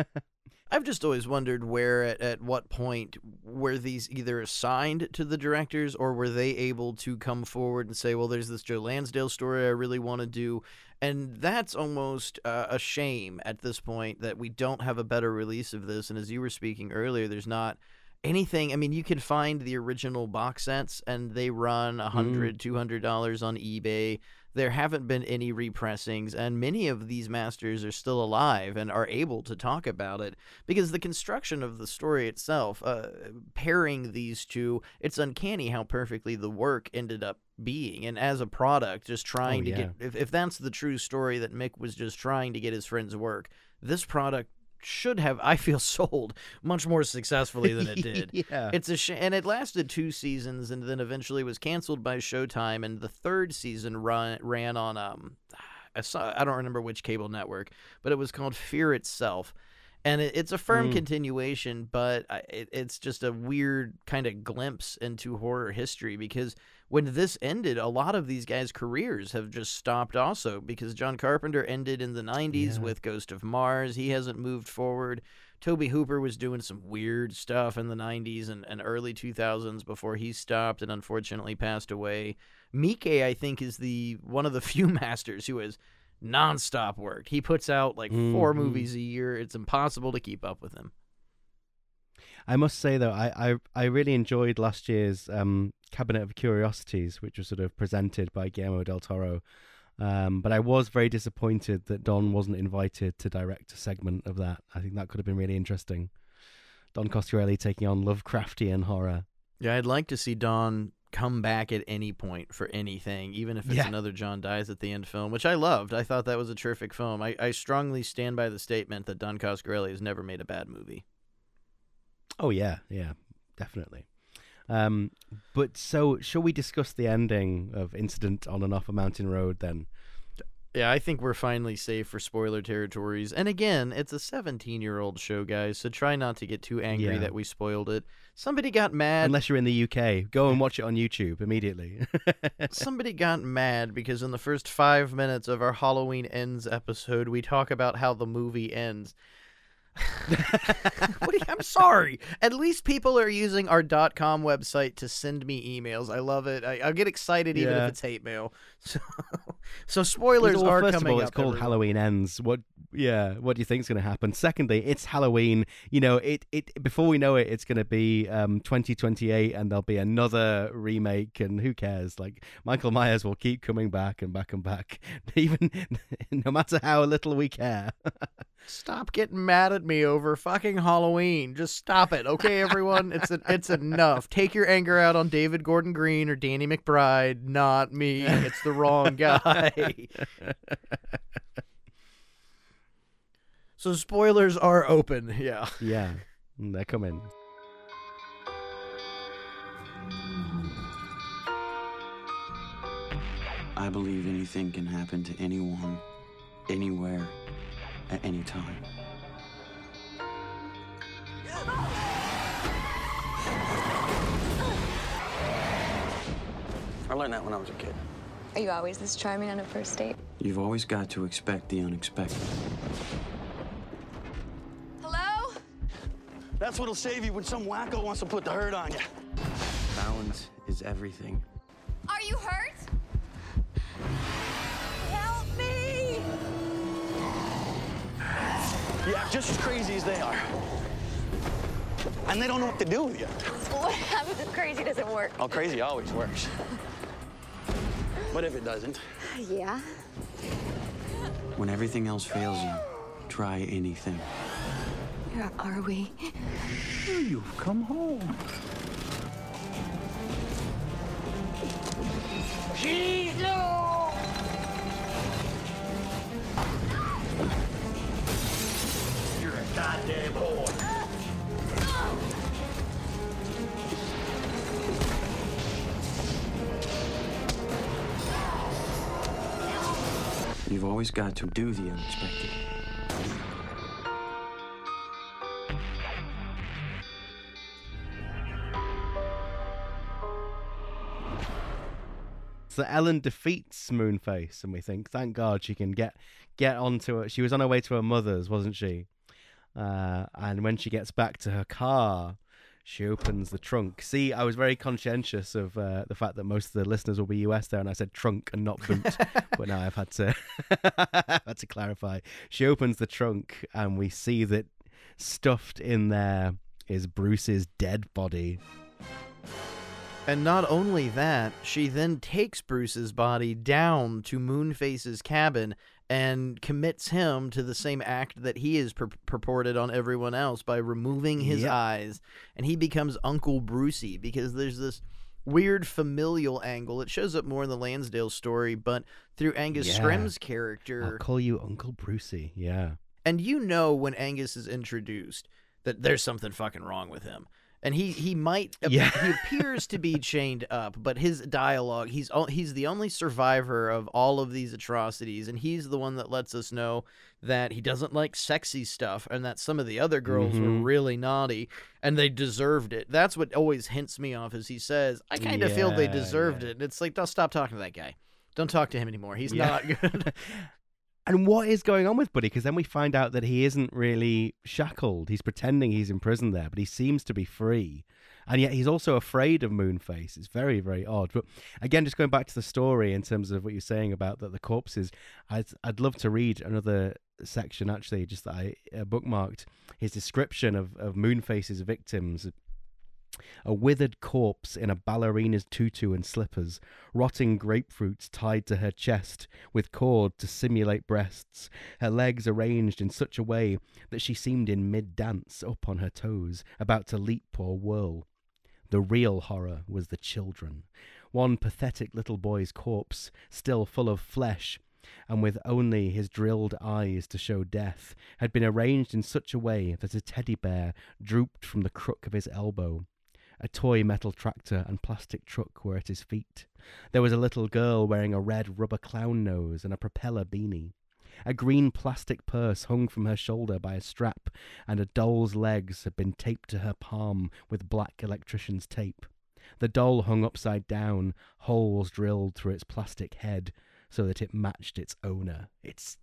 I've just always wondered where, at, at what point, were these either assigned to the directors or were they able to come forward and say, well, there's this Joe Lansdale story I really want to do. And that's almost uh, a shame at this point that we don't have a better release of this. And as you were speaking earlier, there's not anything. I mean, you can find the original box sets and they run a hundred, mm. two hundred dollars on eBay there haven't been any repressings, and many of these masters are still alive and are able to talk about it because the construction of the story itself, uh, pairing these two, it's uncanny how perfectly the work ended up being. And as a product, just trying oh, to yeah. get, if, if that's the true story that Mick was just trying to get his friend's work, this product should have I feel sold much more successfully than it did. yeah. It's a sh- and it lasted two seasons and then eventually was canceled by Showtime and the third season run ran on um I saw I don't remember which cable network, but it was called Fear Itself. And it, it's a firm mm. continuation, but it, it's just a weird kind of glimpse into horror history because when this ended, a lot of these guys' careers have just stopped also because John Carpenter ended in the 90s yeah. with Ghost of Mars. He hasn't moved forward. Tobe Hooper was doing some weird stuff in the 90s and, and early 2000s before he stopped and unfortunately passed away. Miike, I think, is the one of the few masters who has nonstop worked. He puts out like mm-hmm. four movies a year. It's impossible to keep up with him. I must say though, I, I, I really enjoyed last year's um, Cabinet of Curiosities, which was sort of presented by Guillermo del Toro. Um, but I was very disappointed that Don wasn't invited to direct a segment of that. I think that could have been really interesting. Don Coscarelli taking on Lovecraftian horror. Yeah, I'd like to see Don come back at any point for anything, even if it's yeah. another John dies at the end film, which I loved. I thought that was a terrific film. I, I strongly stand by the statement that Don Coscarelli has never made a bad movie. Oh yeah, yeah, definitely. Um, but so, shall we discuss the ending of Incident on and Off a Mountain Road then? Yeah, I think we're finally safe for spoiler territories. And again, it's a 17 year old show, guys, so try not to get too angry Yeah. that we spoiled it. Somebody got mad. Unless you're in the UK, go and watch it on YouTube immediately. Somebody got mad because in the first five minutes of our Halloween Ends episode, we talk about how the movie ends. what you, I'm sorry. At least people are using our .com website to send me emails. I love it. I, I'll get excited even Yeah. if it's hate mail. So, so spoilers Well, are first coming of all, it's called everyone. Halloween Ends. What? Yeah, what do you think's going to happen? Secondly, it's Halloween. You know, it it before we know it, it's going to be um 2028, and there'll be another remake. And who cares? Like Michael Myers will keep coming back and back and back, even no matter how little we care. Stop getting mad at me over fucking Halloween. Just stop it, okay, everyone? It's a, it's enough. Take your anger out on David Gordon Green or Danny McBride, not me. It's the wrong guy. so spoilers are open. Yeah. yeah, mm, they're coming. I believe anything can happen to anyone, anywhere, at any time. I learned that when I was a kid. Are you always this charming on a first date? You've always got to expect the unexpected. Hello? That's what'll save you when some wacko wants to put the hurt on you. Balance is everything. Are you hurt? Yeah, just as crazy as they are. And they don't know what to do with you. What happens if crazy doesn't work? Oh, crazy always works. But if it doesn't, Yeah. when everything else fails you, try anything. Where are we? You've come home. You're You've always got to do the unexpected. So Ellen defeats Moonface, and we think, thank God she can get get onto it. She was on her way to her mother's, wasn't she? Uh, and when she gets back to her car, she opens the trunk. See, I was very conscientious of uh, the fact that most of the listeners will be US there, and I said trunk and not boot. but now I've had to I've had to clarify. She opens the trunk, and we see that stuffed in there is Bruce's dead body. And not only that, she then takes Bruce's body down to Moonface's cabin and commits him to the same act that he is pur- purported on everyone else by removing his Yep. eyes. And he becomes Uncle Brucey because there's this weird familial angle. It shows up more in the Lansdale story, but through Angus Yeah. Scrimm's I'll character. call you Uncle Brucey. Yeah. And you know when Angus is introduced that there's something fucking wrong with him. And he he might Yeah. he appears to be chained up, but his dialogue he's he's the only survivor of all of these atrocities, and he's the one that lets us know that he doesn't like sexy stuff, and that some of the other girls were Mhm. really naughty, and they deserved it. That's what always hints me off, as he says, "I kind of feel they deserved yeah. it." And it's like, don't stop talking to that guy. Don't talk to him anymore. He's Yeah. not good. And what is going on with Buddy? Because then we find out that he isn't really shackled. He's pretending he's in prison there, but he seems to be free. And yet he's also afraid of Moonface. It's very, very odd. But again, just going back to the story in terms of what you're saying about that the corpses, I'd, I'd love to read another section actually, just that I uh, bookmarked his description of, of Moonface's victims. A withered corpse in a ballerina's tutu and slippers, rotting grapefruits tied to her chest with cord to simulate breasts, her legs arranged in such a way that she seemed in mid dance up on her toes, about to leap or whirl. The real horror was the children. One pathetic little boy's corpse, still full of flesh, and with only his drilled eyes to show death, had been arranged in such a way that a teddy bear drooped from the crook of his elbow. A toy metal tractor and plastic truck were at his feet. There was a little girl wearing a red rubber clown nose and a propeller beanie. A green plastic purse hung from her shoulder by a strap, and a doll's legs had been taped to her palm with black electrician's tape. The doll hung upside down, holes drilled through its plastic head so that it matched its owner. It's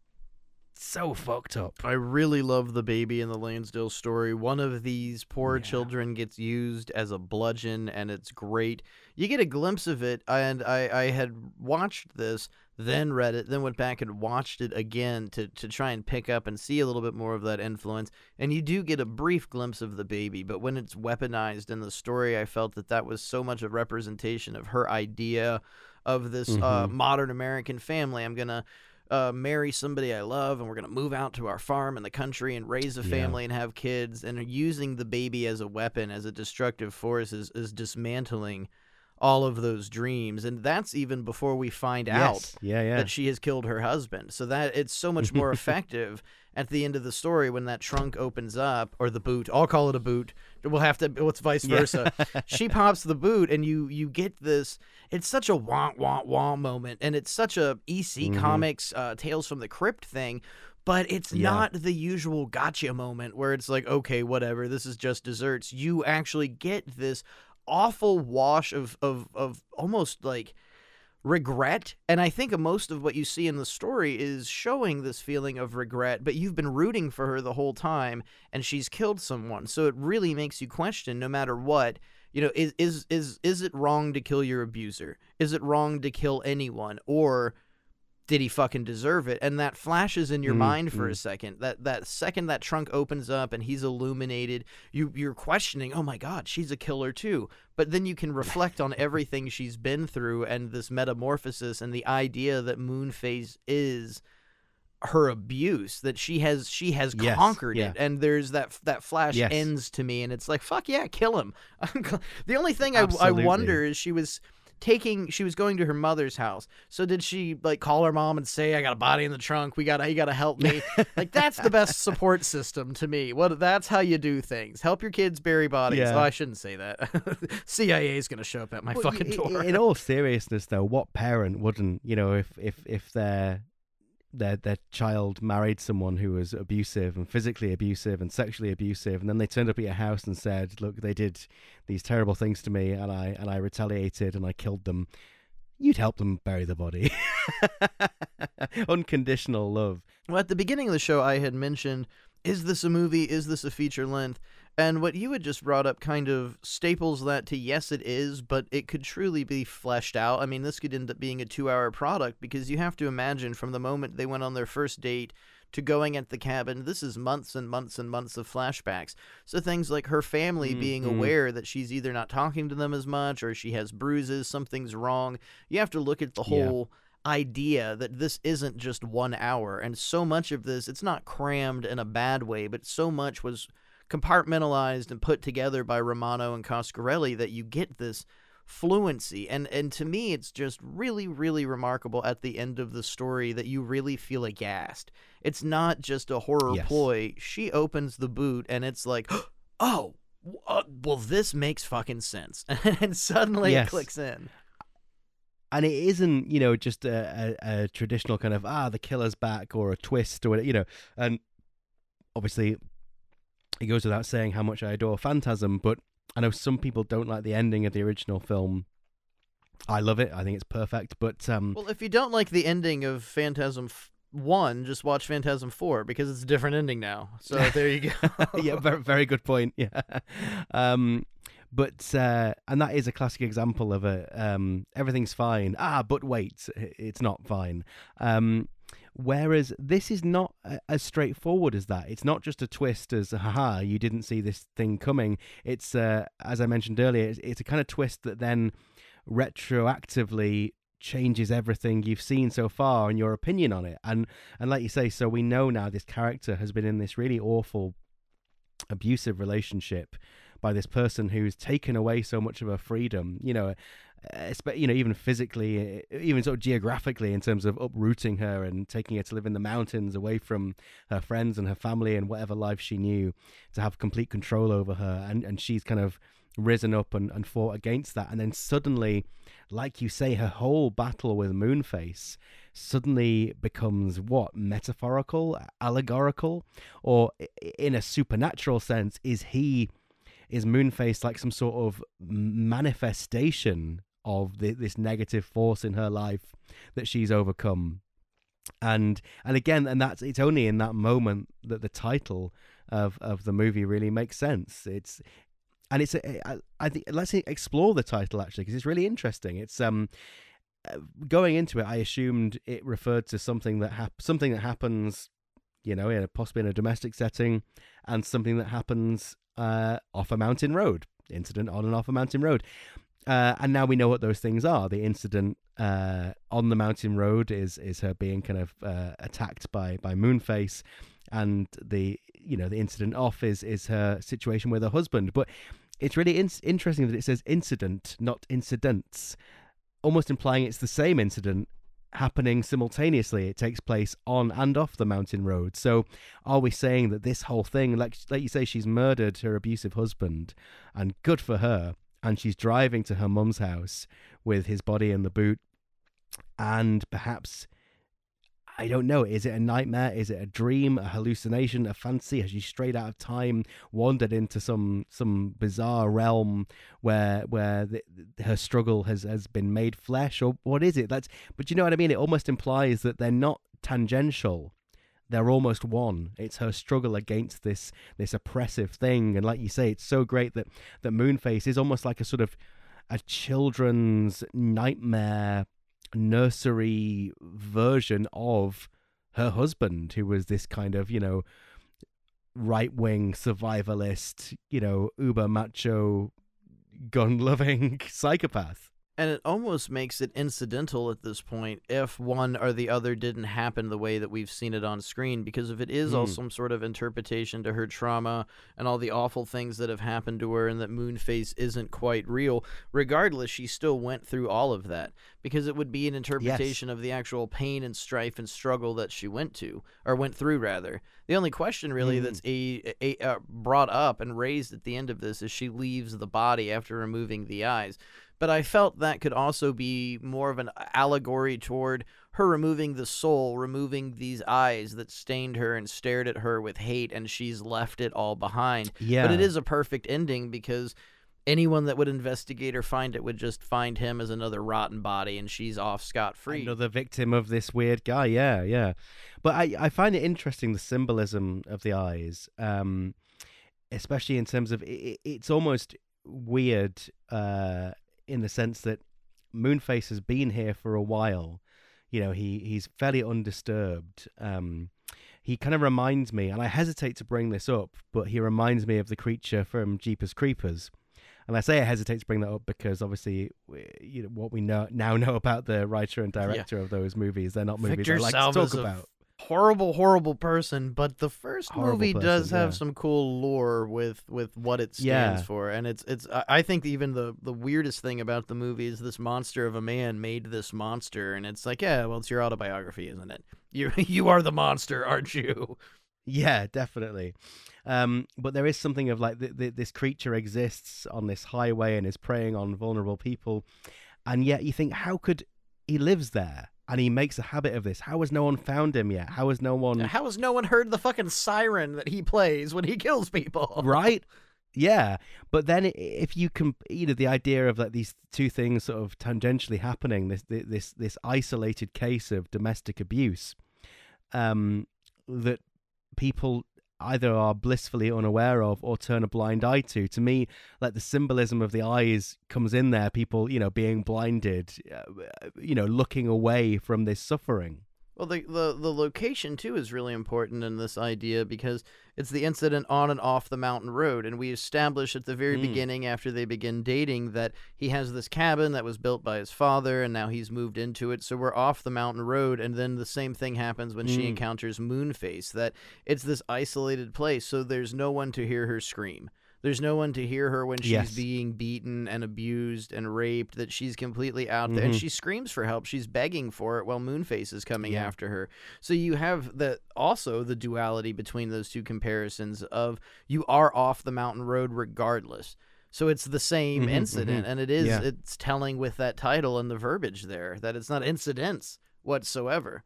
so fucked up. I really love the baby in the Lansdale story. One of these poor Yeah. children gets used as a bludgeon, and it's great. You get a glimpse of it, and I, I had watched this, then read it, then went back and watched it again to, to try and pick up and see a little bit more of that influence. And you do get a brief glimpse of the baby, but when it's weaponized in the story, I felt that that was so much a representation of her idea of this uh, Mhm. modern American family. I'm going to uh, marry somebody I love, and we're gonna move out to our farm in the country and raise a Yeah. family and have kids. And using the baby as a weapon, as a destructive force, is, is dismantling all of those dreams. And that's even before we find out Yeah, yeah. that she has killed her husband. So that it's so much more effective at the end of the story when that trunk opens up or the boot. I'll call it a boot. We'll have to. It's vice Yeah. versa. she pops the boot, and you you get this. It's such a wah wah wah moment, and it's such a EC Mhm. Comics uh, Tales from the Crypt thing. But it's Yeah. not the usual gotcha moment where it's like, okay, whatever, this is just desserts. You actually get this awful wash of of of almost like regret and i think most of what you see in the story is showing this feeling of regret but you've been rooting for her the whole time and she's killed someone. So it really makes you question no matter what you know is is is is it wrong to kill your abuser? Is it wrong to kill anyone? Or did he fucking deserve it? And that flashes in your Mm, mind for a mm. second. That that second that trunk opens up and he's illuminated you you're questioning oh my god she's a killer too. But then you can reflect on everything she's been through and this metamorphosis and the idea that moonface is her abuse that she has she has Yes, conquered yeah. it and there's that that flash Yes. ends to me and it's like fuck yeah kill him. The only thing I, I wonder is she was taking she was going to her mother's house. So did she like call her mom and say i got a body in the trunk. We gotta you gotta help me. Like that's the best support system to me. What that's how you do things. Help your kids bury bodies. Yeah. oh i shouldn't say that. Cia is gonna show up at my Well, fucking door. In all seriousness, though, what parent wouldn't, you know, if if if their their their child married someone who was abusive and physically abusive and sexually abusive, and then they turned up at your house and said, "Look, they did these terrible things to me, and I and I retaliated and I killed them." You'd help them bury the body. Unconditional love. Well, at the beginning of the show, I had mentioned, is this a movie? Is this a feature length? And what you had just brought up kind of staples that to yes, it is, but it could truly be fleshed out. I mean, this could end up being a two hour product because you have to imagine from the moment they went on their first date to going at the cabin, this is months and months and months of flashbacks. So things like her family Mm, being aware that she's either not talking to them as much or she has bruises, something's wrong. You have to look at the Yeah. whole idea that this isn't just one hour and so much of this it's not crammed in a bad way but so much was compartmentalized and put together by Romano and Coscarelli that you get this fluency. And and to me it's just really really remarkable at the end of the story that you really feel aghast. It's not just a horror Yes. ploy. She opens the boot and it's like oh uh, well this makes fucking sense. And suddenly Yes. it clicks in. And it isn't you know just a, a, a traditional kind of ah the killer's back or a twist or whatever, you know and obviously it goes without saying how much I adore Phantasm but I know some people don't like the ending of the original film I love it I think it's perfect but um Well, if you don't like the ending of Phantasm f- 1, just watch Phantasm 4 because it's a different ending now. So there you go. yeah, very, very good point. Yeah, um, but uh, and that is a classic example of a um, everything's fine. Ah, but wait, it's not fine. Um, whereas this is not as straightforward as that. It's not just a twist as haha, you didn't see this thing coming. It's uh, as I mentioned earlier, it's, it's a kind of twist that then retroactively changes everything you've seen so far and your opinion on it and and like you say so we know now this character has been in this really awful abusive relationship by this person who's taken away so much of her freedom you know you know, even physically, uh, even sort of geographically, in terms of uprooting her and taking her to live in the mountains, away from her friends and her family and whatever life she knew, to have complete control over her, and and she's kind of risen up and, and fought against that, and then suddenly, like you say, her whole battle with Moonface suddenly becomes what? Metaphorical, allegorical, or in a supernatural sense, is he? Is Moonface like some sort of manifestation of the, this negative force in her life that she's overcome. And and again and that's it's only in that moment that the title of of the movie really makes sense. It's and it's a, I, I think let's explore the title actually because it's really interesting. It's um uh, going into it i assumed it referred to something that hap- something that happens you know in a, possibly in a domestic setting and something that happens uh, off a mountain road. Incident on and off a mountain road uh, and now we know what those things are. The incident uh, on the mountain road is is her being kind of uh, attacked by by Moonface, and the you know the incident off is is her situation with her husband. But it's really in- interesting that it says incident, not incidents, almost implying it's the same incident happening simultaneously. It takes place on and off the mountain road. So, are we saying that this whole thing, like like you say, she's murdered her abusive husband, and good for her, and she's driving to her mum's house with his body in the boot and perhaps I don't know. Is it a nightmare? Is it a dream? A hallucination? A fancy? Has she strayed out of time, wandered into some some bizarre realm where where the, her struggle has has been made flesh? Or what is it? That's. But you know what I mean. It almost implies that they're not tangential they're almost one. It's her struggle against this this oppressive thing, and like you say, it's so great that that Moonface is almost like a sort of a children's nightmare nursery version of her husband, who was this kind of you know right wing survivalist, you know uber macho, gun loving psychopath and it almost makes it incidental at this point if one or the other didn't happen the way that we've seen it on screen because if it is mm. all hmm. some sort of interpretation to her trauma and all the awful things that have happened to her and that moonface isn't quite real regardless she still went through all of that because it would be an interpretation yes. of the actual pain and strife and struggle that she went to or went through rather the only question really mm. that's a, a, a, uh, brought up and raised at the end of this is she leaves the body after removing the eyes but I felt that could also be more of an allegory toward her removing the soul, removing these eyes that stained her and stared at her with hate, and she's left it all behind. Yeah. But it is a perfect ending because anyone that would investigate or find it would just find him as another rotten body and she's off scot free. Another victim of this weird guy, yeah, yeah. But I, I find it interesting the symbolism of the eyes, um, especially in terms of it, it's almost weird uh, in the sense that Moonface has been here for a while. You know, he he's fairly undisturbed. Um, he kind of reminds me, and I hesitate to bring this up, but he reminds me of the creature from Jeepers Creepers. And I say I hesitate to bring that up because obviously, you know, what we know now know about the writer and director yeah. of those movies, they're not movies Victor I like Salva's to talk about horrible, horrible person, but the first horrible movie person, does have yeah. some cool lore with with what it stands Yeah. for, and it's it's. I think even the the weirdest thing about the movie is this monster of a man made this monster, and it's like, yeah, well, it's your autobiography, isn't it? You you are the monster, aren't you? Yeah, definitely. Um, but there is something of like th- th- this creature exists on this highway and is preying on vulnerable people, and yet you think, how could he lives there? And he makes a habit of this. How has no one found him yet? How has no one? How has no one heard the fucking siren that he plays when he kills people? right? Yeah, but then if you can, you know, the idea of like these two things sort of tangentially happening, this this this isolated case of domestic abuse, um, that people either are blissfully unaware of or turn a blind eye to. To me, like the symbolism of the eyes comes in there, people, you know, being blinded, uh, you know, looking away from this suffering. Well, the, the the location too is really important in this idea because it's the incident on and off the mountain road, and we establish at the very Mm. beginning after they begin dating that he has this cabin that was built by his father, and now he's moved into it. So we're off the mountain road, and then the same thing happens when she Mm. encounters Moonface. That it's this isolated place, so there's no one to hear her scream. There's no one to hear her when she's Yes. being beaten and abused and raped, that she's completely out there. And Mhm. she screams for help. She's begging for it while Moonface is coming Yeah. after her. So you have the also the duality between those two comparisons of you are off the mountain road regardless. So it's the same Mhm, incident, mhm. and it is Yeah. it's telling with that title and the verbiage there that it's not incidents whatsoever.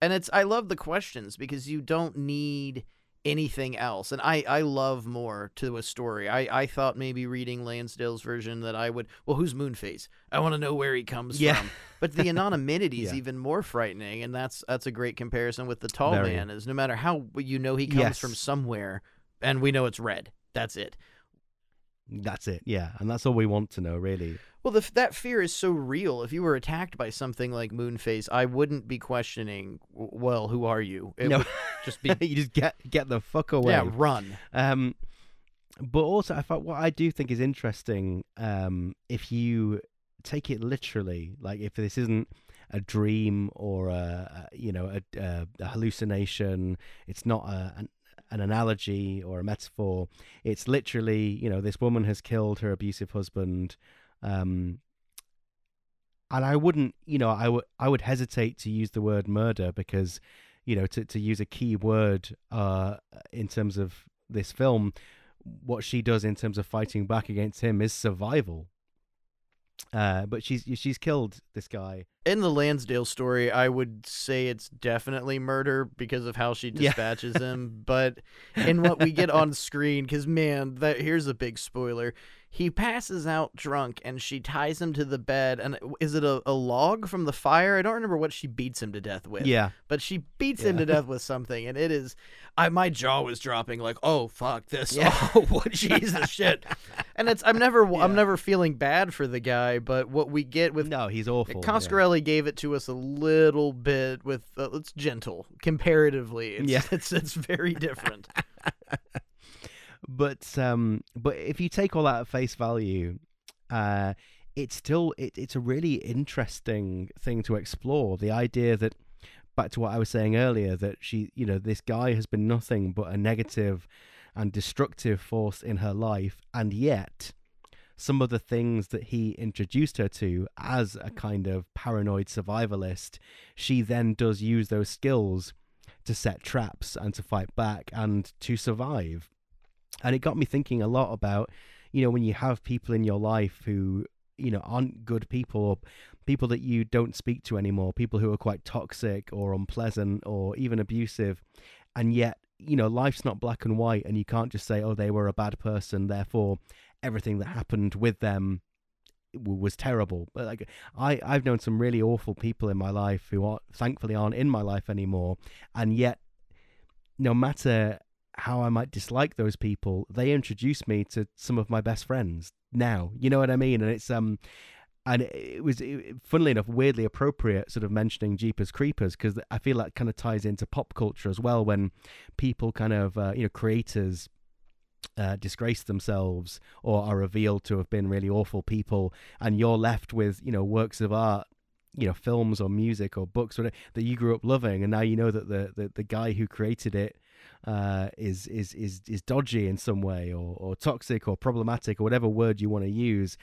And it's I love the questions because you don't need anything else. And I, I love more to a story. I, I thought maybe reading Lansdale's version that I would well, who's Moonface? I want to know where he comes Yeah. from. But the anonymity is Yeah. even more frightening, and that's that's a great comparison with the tall Very. man. Is no matter how you know he comes from somewhere, and we know it's red. That's it. That's it. Yeah, and that's all we want to know, really. Well, the, that fear is so real. If you were attacked by something like Moonface, I wouldn't be questioning. Well, who are you? It No. just be you just get get the fuck away. yeah, run. Um, but also, I thought what I do think is interesting, um, if you take it literally, like if this isn't a dream or a, a you know a, a, a hallucination, it's not a, an, an analogy or a metaphor. It's literally, you know, this woman has killed her abusive husband. Um, and I wouldn't, you know, I would I would hesitate to use the word murder because, you know, to, to use a key word uh, in terms of this film, what she does in terms of fighting back against him is survival. Uh, but she's she's killed this guy. In the Lansdale story, I would say it's definitely murder because of how she Yeah. dispatches him. But in what we get on screen, because man, that here's a big spoiler. He passes out drunk, and she ties him to the bed. And is it a, a log from the fire? I don't remember what she beats him to death with. Yeah, but she beats him to death with something, and it is. I my jaw was dropping like, oh fuck this, Yeah. oh what Jesus shit, and it's I'm never I'm never feeling bad for the guy, but what we get with no, he's awful. yeah. Coscarelli gave it to us a little bit with uh, it's gentle comparatively. It's, Yeah. it's it's very different. But um but if you take all that at face value uh it's still it, it's a really interesting thing to explore. The idea that back to what i was saying earlier that she you know this guy has been nothing but a negative and destructive force in her life and yet some of the things that he introduced her to as a kind of paranoid survivalist she then does use those skills to set traps and to fight back and to survive and it got me thinking a lot about you know when you have people in your life who you know aren't good people or people that you don't speak to anymore people who are quite toxic or unpleasant or even abusive and yet you know life's not black and white and you can't just say oh they were a bad person therefore everything that happened with them was terrible. But like i i've known some really awful people in my life who are thankfully aren't in my life anymore and yet no matter how I might dislike those people, they introduced me to some of my best friends now. You know what I mean? And it's um, and it was funnily enough weirdly appropriate, sort of mentioning Jeepers Creepers because I feel that kind of ties into pop culture as well when people kind of uh, you know creators. Uh, disgrace themselves or are revealed to have been really awful people and you're left with you know works of art you know films or music or books whatever, that you grew up loving and now you know that the the, the guy who created it uh, is is is is dodgy in some way or or toxic or problematic or whatever word you want to use.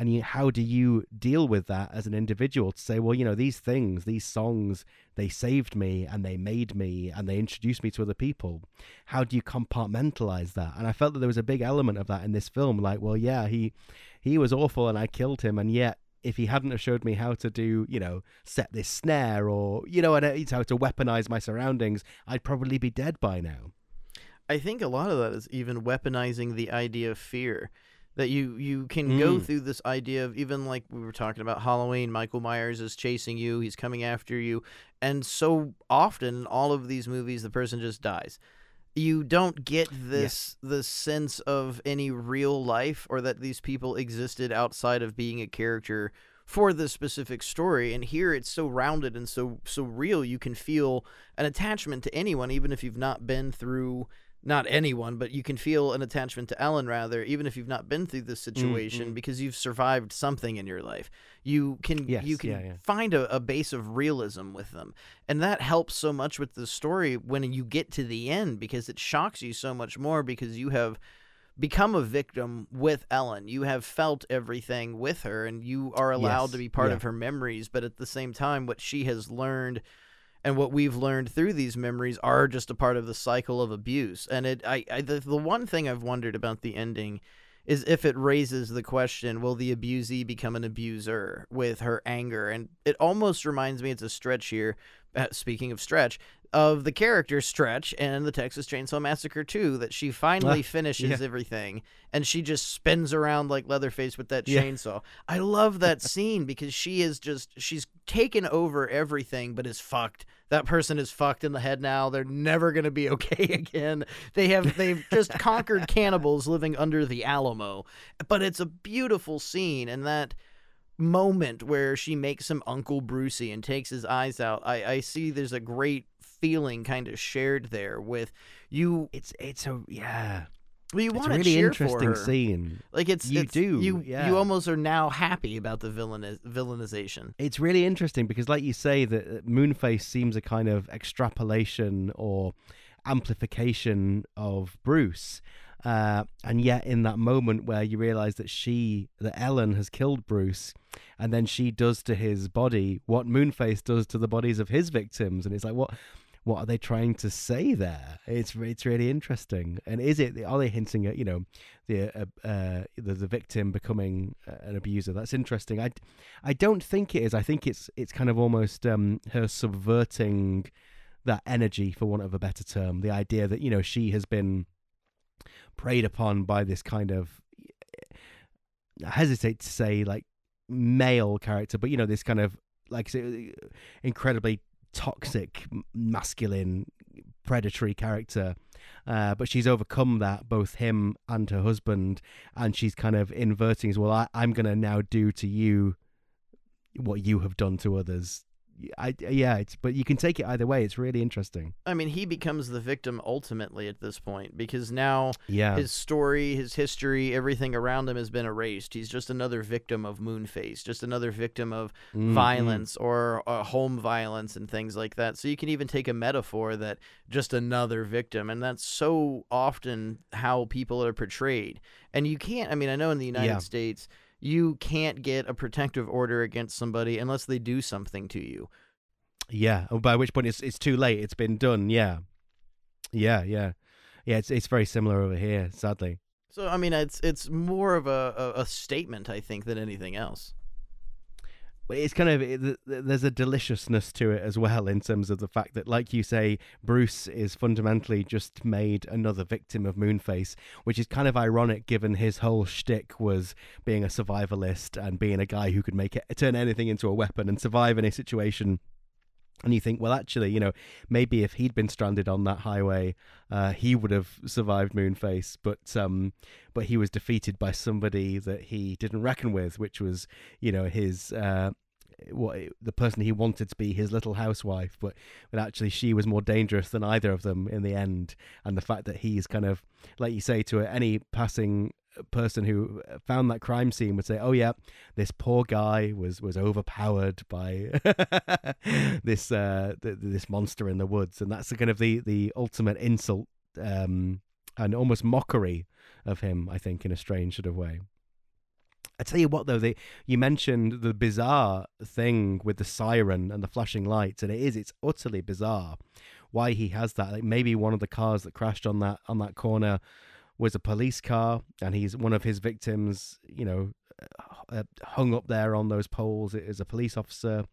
And you, how do you deal with that as an individual to say well you know these things these songs they saved me and they made me and they introduced me to other people. How do you compartmentalize that? And i felt that there was a big element of that in this film like well yeah he he was awful and i killed him and yet if he hadn't have showed me how to do, you know, set this snare or, you know, how to weaponize my surroundings, I'd probably be dead by now. I think a lot of that is even weaponizing the idea of fear. That you you can go Mm. through this idea of even like we were talking about Halloween, Michael Myers is chasing you, he's coming after you, and so often in all of these movies the person just dies. You don't get this the sense of any real life or that these people existed outside of being a character for this specific story. And here it's so rounded and so so real you can feel an attachment to anyone even if you've not been through not anyone but you can feel an attachment to Ellen rather even if you've not been through this situation mm. because you've survived something in your life you can Yes, you can yeah, yeah. find a, a base of realism with them and that helps so much with the story when you get to the end because it shocks you so much more because you have become a victim with Ellen. You have felt everything with her and you are allowed Yes, to be part yeah. of her memories, but at the same time what she has learned and what we've learned through these memories are just a part of the cycle of abuse. And it I, I the, the one thing I've wondered about the ending is if it raises the question, will the abusee become an abuser with her anger? And it almost reminds me, it's a stretch here, uh, speaking of stretch, of the character Stretch and the Texas Chainsaw Massacre 2, that she finally Ah, finishes yeah. everything and she just spins around like Leatherface with that Yeah. chainsaw. I love that scene because she is just, she's taken over everything but is fucked. That person is fucked in the head now. They're never going to be okay again. They have, they've just conquered cannibals living under the Alamo. But it's a beautiful scene and that moment where she makes him Uncle Brucey and takes his eyes out, I, I see there's a great feeling kind of shared there with you. It's it's a yeah. Well, you It's want a to really cheer interesting for her. scene. Like it's You it's- do, you yeah. you almost are now happy about the villainiz- villainization. It's really interesting because, like you say, that uh, Moonface seems a kind of extrapolation or amplification of Bruce. Uh, and yet, in that moment where you realize that she, that Ellen has killed Bruce, and then she does to his body what Moonface does to the bodies of his victims, and it's like, what, what are they trying to say there? It's it's really interesting. And is it are they hinting at you know the uh, uh, the, the victim becoming uh, an abuser? That's interesting. I, I don't think it is. I think it's it's kind of almost um, her subverting that energy, for want of a better term. The idea that you know she has been preyed upon by this kind of I hesitate to say like male character, but you know this kind of like incredibly toxic, masculine, predatory character. Uh, but she's overcome that, both him and her husband, and she's kind of inverting as well. I, I'm going to now do to you what you have done to others. I, yeah, it's but you can take it either way. It's really interesting. I mean, he becomes the victim ultimately at this point because now Yeah, his story, his history, everything around him has been erased. He's just another victim of Moonface, just another victim of Mm, mm. violence or uh, home violence and things like that. So you can even take a metaphor that just another victim, and that's so often how people are portrayed. And you can't. I mean, I know in the United Yeah. States. You can't get a protective order against somebody unless they do something to you. Yeah, oh, by which point it's it's too late. It's been done. Yeah, yeah, yeah, yeah. It's it's very similar over here, sadly. So I mean, it's it's more of a, a, a statement, I think, than anything else. It's kind of there's a deliciousness to it as well in terms of the fact that, like you say, Bruce is fundamentally just made another victim of Moonface, which is kind of ironic given his whole shtick was being a survivalist and being a guy who could make it turn anything into a weapon and survive in a situation. And you think, well, actually, you know, maybe if he'd been stranded on that highway, uh, he would have survived Moonface. But um, but he was defeated by somebody that he didn't reckon with, which was, you know, his uh, what the person he wanted to be his little housewife. But but actually, she was more dangerous than either of them in the end. And the fact that he's kind of, like you say, to any passing person who found that crime scene would say, "Oh yeah, this poor guy was was overpowered by this uh th- this monster in the woods," and that's the kind of the the ultimate insult um and almost mockery of him. I think in a strange sort of way. I tell you what, though, they you mentioned the bizarre thing with the siren and the flashing lights, and it is it's utterly bizarre why he has that. Like maybe one of the cars that crashed on that on that corner was a police car, and he's one of his victims. You know, uh, hung up there on those poles is a police officer,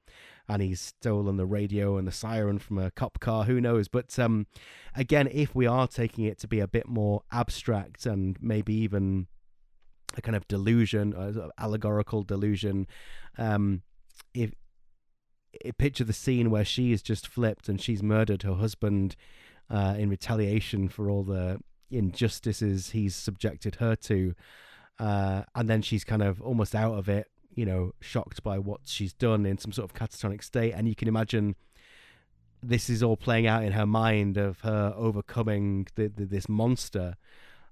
and he's stolen the radio and the siren from a cop car. Who knows? But um, again, if we are taking it to be a bit more abstract and maybe even a kind of delusion, of allegorical delusion, um, if picture the scene where she is just flipped and she's murdered her husband uh, in retaliation for all the injustices he's subjected her to, uh, and then she's kind of almost out of it, you know, shocked by what she's done in some sort of catatonic state, and you can imagine this is all playing out in her mind of her overcoming the, the, this monster.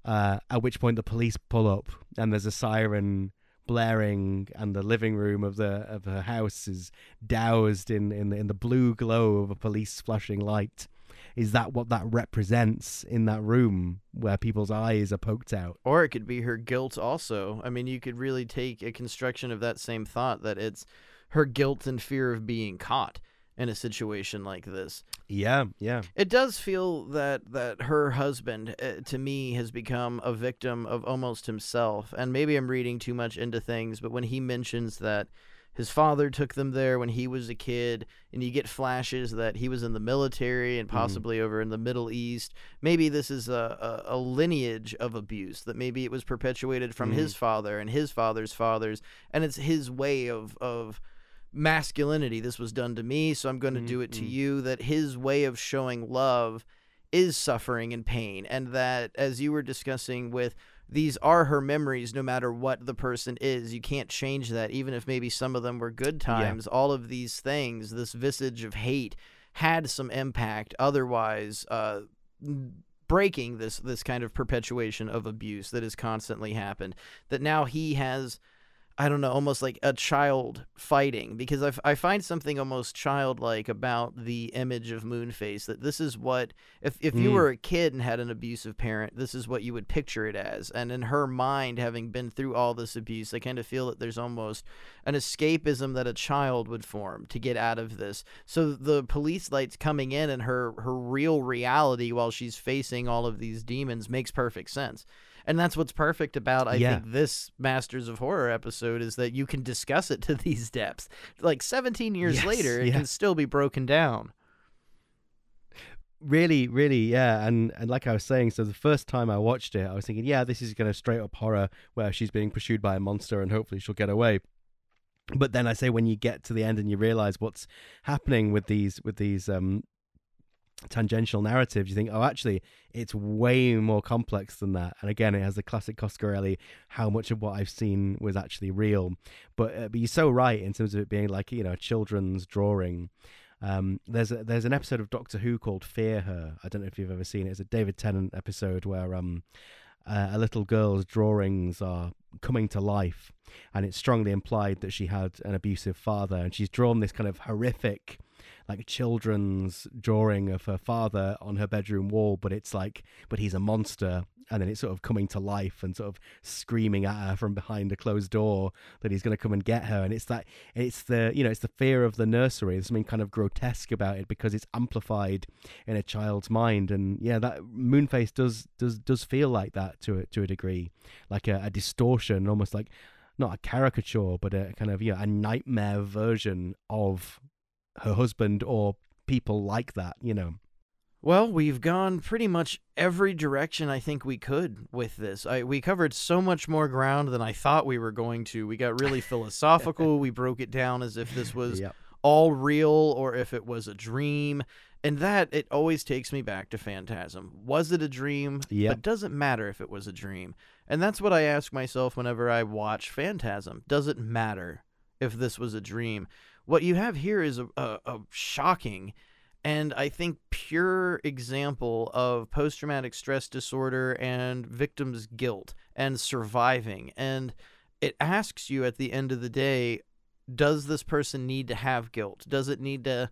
Uh, at which point the police pull up and there's a siren blaring and the living room of the of her house is doused in in the, in the blue glow of a police flashing light is that what that represents in that room where people's eyes are poked out? Or it could be her guilt also. I mean, you could really take a construction of that same thought that it's her guilt and fear of being caught in a situation like this. Yeah, yeah. It does feel that that her husband uh, to me has become a victim of almost himself. And maybe I'm reading too much into things, but when he mentions that his father took them there when he was a kid and you get flashes that he was in the military and mm-hmm. possibly over in the middle east. Maybe this is a, a, a lineage of abuse that maybe it was perpetuated from his mm-hmm. father and his father's fathers and it's his way of of masculinity. This was done to me so i'm going to do it to mm-hmm. you. That his way of showing love is suffering and pain and that as you were discussing with these are her memories no matter what the person is. You can't change that even if maybe some of them were good times. All of these things this visage of hate had some impact. Otherwise uh breaking this this kind of perpetuation of abuse that has constantly happened. That now he has I don't know, almost like a child fighting because I, f- I find something almost childlike about the image of Moonface that this is what if if you Mm. were a kid and had an abusive parent, this is what you would picture it as. And in her mind, having been through all this abuse, I kind of feel that there's almost an escapism that a child would form to get out of this. So the police lights coming in and her her real reality while she's facing all of these demons makes perfect sense. And that's what's perfect about I Yeah. think this Masters of Horror episode is that you can discuss it to these depths. Like 17 years Yes, later, it yeah. can still be broken down. Really, really, yeah. And and like I was saying, so the first time I watched it, I was thinking, yeah, this is going to straight up horror where she's being pursued by a monster and hopefully she'll get away. But then I say when you get to the end and you realize what's happening with these with these um tangential narratives, you think, oh, actually, it's way more complex than that. And again, it has the classic Coscarelli, how much of what I've seen was actually real. But uh, but you're so right in terms of it being like you know a children's drawing. Um, there's a, there's an episode of Doctor Who called Fear Her. I don't know if you've ever seen it. It's a David Tennant episode where um, uh, a little girl's drawings are coming to life, and it's strongly implied that she had an abusive father, and she's drawn this kind of horrific, like children's drawing of her father on her bedroom wall, but it's like, but he's a monster. And then it's sort of coming to life and sort of screaming at her from behind a closed door that he's going to come and get her. And it's that, it's the, you know, it's the fear of the nursery. There's something kind of grotesque about it because it's amplified in a child's mind. And yeah, that Moonface does does does feel like that to a, to a degree, like a, a distortion, almost like not a caricature, but a kind of you know a nightmare version of her husband or people like that. You know. Well, we've gone pretty much every direction I think we could with this. I, we covered so much more ground than I thought we were going to. We got really philosophical. we broke it down as if this was Yep. all real or if it was a dream. And that, it always takes me back to Phantasm. Was it a dream? Yep. But doesn't matter if it was a dream. And that's what I ask myself whenever I watch Phantasm. Does it matter if this was a dream? What you have here is a, a, a shocking and I think pure example of post traumatic stress disorder and victims' guilt and surviving. And it asks you at the end of the day does this person need to have guilt? Does it need to,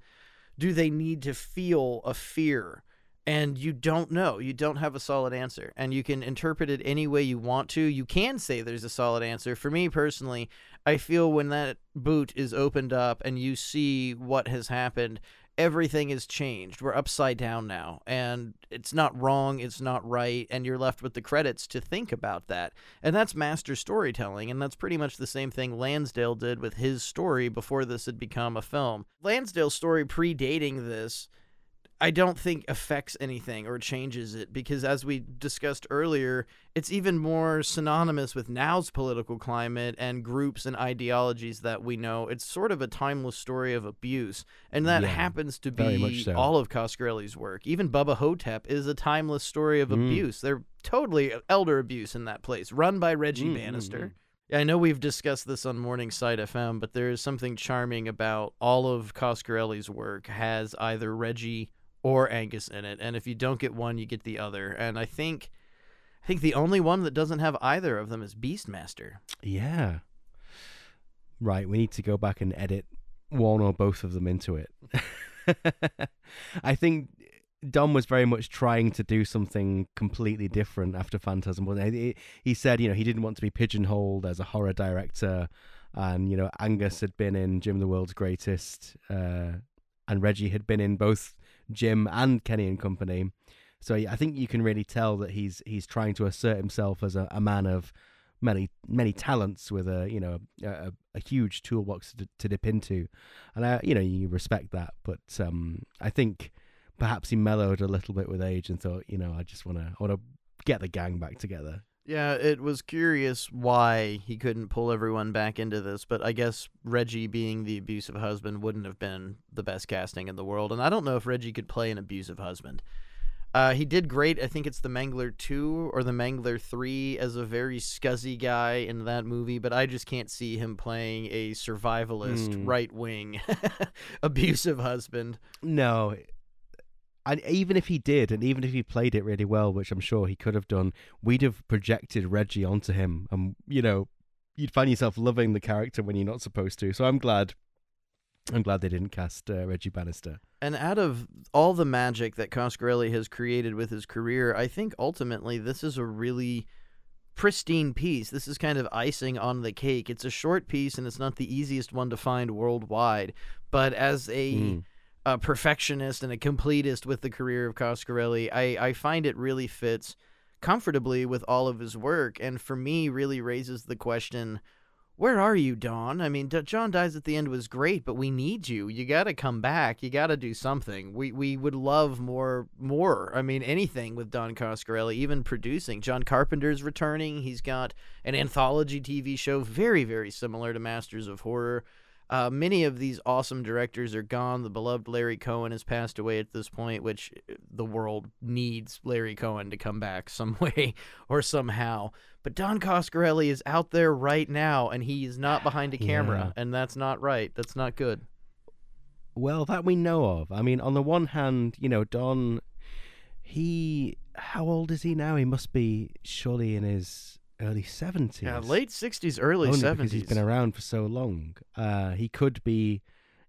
do they need to feel a fear? And you don't know. You don't have a solid answer. And you can interpret it any way you want to. You can say there's a solid answer. For me personally, I feel when that boot is opened up and you see what has happened, everything has changed. We're upside down now, and it's not wrong, it's not right, and you're left with the credits to think about that. And that's master storytelling, and that's pretty much the same thing Lansdale did with his story before this had become a film. Lansdale's story predating this I don't think affects anything or changes it because, as we discussed earlier, it's even more synonymous with now's political climate and groups and ideologies that we know. It's sort of a timeless story of abuse, and that Yeah, happens to be so. all of Coscarelli's work. Even Bubba Ho-Tep is a timeless story of Mm. abuse. They're totally elder abuse in that place, run by Reggie Mm, mm, Bannister. Yeah, I know we've discussed this on Morningside FM, but there is something charming about all of Coscarelli's work has either Reggie or Angus in it, and if you don't get one, you get the other. And I think, I think the only one that doesn't have either of them is Beastmaster. Yeah. Right, we need to go back and edit one or both of them into it. I think Don was very much trying to do something completely different after Phantasm. He? he said, you know, he didn't want to be pigeonholed as a horror director, and you know, Angus had been in Jim the World's Greatest, uh, and Reggie had been in both Jim and Kenny and Company. So I think you can really tell that he's he's trying to assert himself as a, a man of many many talents with a you know a, a huge toolbox to, to, dip into, and I, you know you respect that. But um, I think perhaps he mellowed a little bit with age and thought, you know, I just want to want to get the gang back together. Yeah, it was curious why he couldn't pull everyone back into this, but I guess Reggie being the abusive husband wouldn't have been the best casting in the world, and I don't know if Reggie could play an abusive husband. Uh, he did great. I think it's the Mangler 2 or the Mangler 3 as a very scuzzy guy in that movie, but I just can't see him playing a survivalist, Mm. right wing, abusive husband. No. And even if he did, and even if he played it really well, which I'm sure he could have done, we'd have projected Reggie onto him. And, you know, you'd find yourself loving the character when you're not supposed to. So I'm glad. I'm glad they didn't cast uh, Reggie Bannister. And out of all the magic that Coscarelli has created with his career, I think ultimately this is a really pristine piece. This is kind of icing on the cake. It's a short piece and it's not the easiest one to find worldwide. But as a, Mm. A perfectionist and a completist with the career of Coscarelli, I, I find it really fits comfortably with all of his work. And for me, really raises the question where are you, Don? I mean, D- John Dies at the End was great, but we need you. You got to come back. You got to do something. We we would love more more. I mean, anything with Don Coscarelli, even producing. John Carpenter's returning. He's got an anthology TV show very very similar to Masters of Horror. Uh, many of these awesome directors are gone. The beloved Larry Cohen has passed away at this point, which uh, the world needs Larry Cohen to come back some way or somehow. But Don Coscarelli is out there right now, and he is not behind a camera, and that's not right. That's not good. Well, that we know of. I mean, on the one hand, you know, Don, he, how old is he now? He must be surely in his early 70s. Yeah, late '60s, early Only '70s. because he's been around for so long. Uh, he could be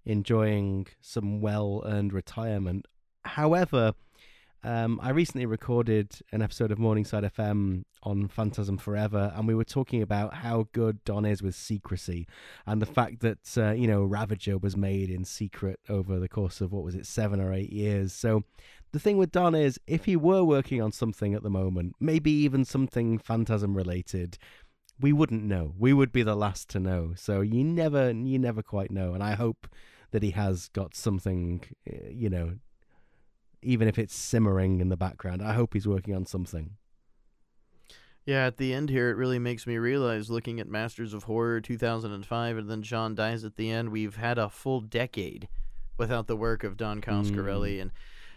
enjoying some well-earned retirement. However, um, I recently recorded an episode of Morningside FM on Phantasm Forever, and we were talking about how good Don is with secrecy, and the fact that uh, you know Ravager was made in secret over the course of what was it, seven or eight years. So the thing with Don is, if he were working on something at the moment, maybe even something Phantasm related, we wouldn't know. We would be the last to know. So you never, you never quite know. And I hope that he has got something, uh, you know, even if it's simmering in the background. I hope he's working on something. Yeah, at the end here, it really makes me realize looking at Masters of Horror 2005 and then John dies at the end, we've had a full decade without the work of Don Coscarelli. And,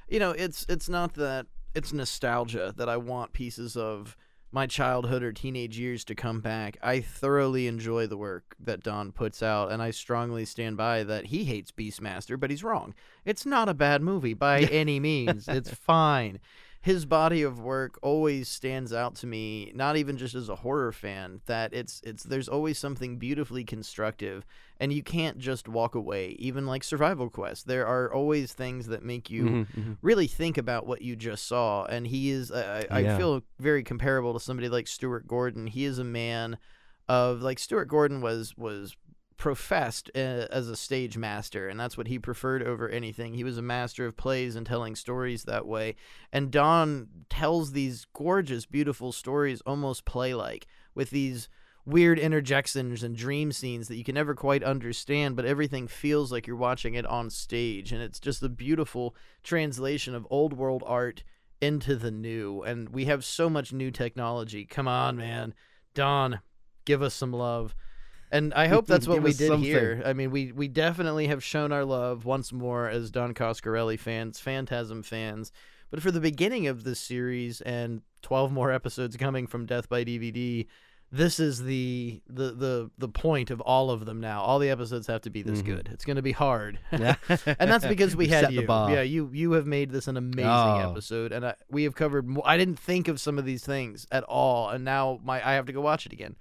you know, it's it's not that it's nostalgia that I want pieces of my childhood or teenage years to come back. I thoroughly enjoy the work that Don puts out, and I strongly stand by that he hates Beastmaster, but he's wrong. It's not a bad movie by any means. It's fine his body of work always stands out to me not even just as a horror fan that it's it's there's always something beautifully constructive and you can't just walk away. Even like survival quest there are always things that make you Mm-hmm, really think about what you just saw and he is I, I Yeah. feel very comparable to somebody like Stuart Gordon. He is a man of like Stuart Gordon was was professed uh, as a stage master and that's what he preferred over anything. He was a master of plays and telling stories that way. And Don tells these gorgeous beautiful stories almost play like with these weird interjections and dream scenes that you can never quite understand but everything feels like you're watching it on stage. And it's just a beautiful translation of old world art into the new. And we have so much new technology. Come on man. Don give us some love and I hope that's what we did something. here. I mean, we we definitely have shown our love once more as Don Coscarelli fans, Phantasm fans. But for the beginning of this series and 12 more episodes coming from Death by DVD, this is the the the the point of all of them now. All the episodes have to be this good. It's going to be hard. Yeah. and that's because we had you. Yeah, you you have made this an amazing Oh. episode and I, we have covered more. I didn't think of some of these things at all and now my I have to go watch it again.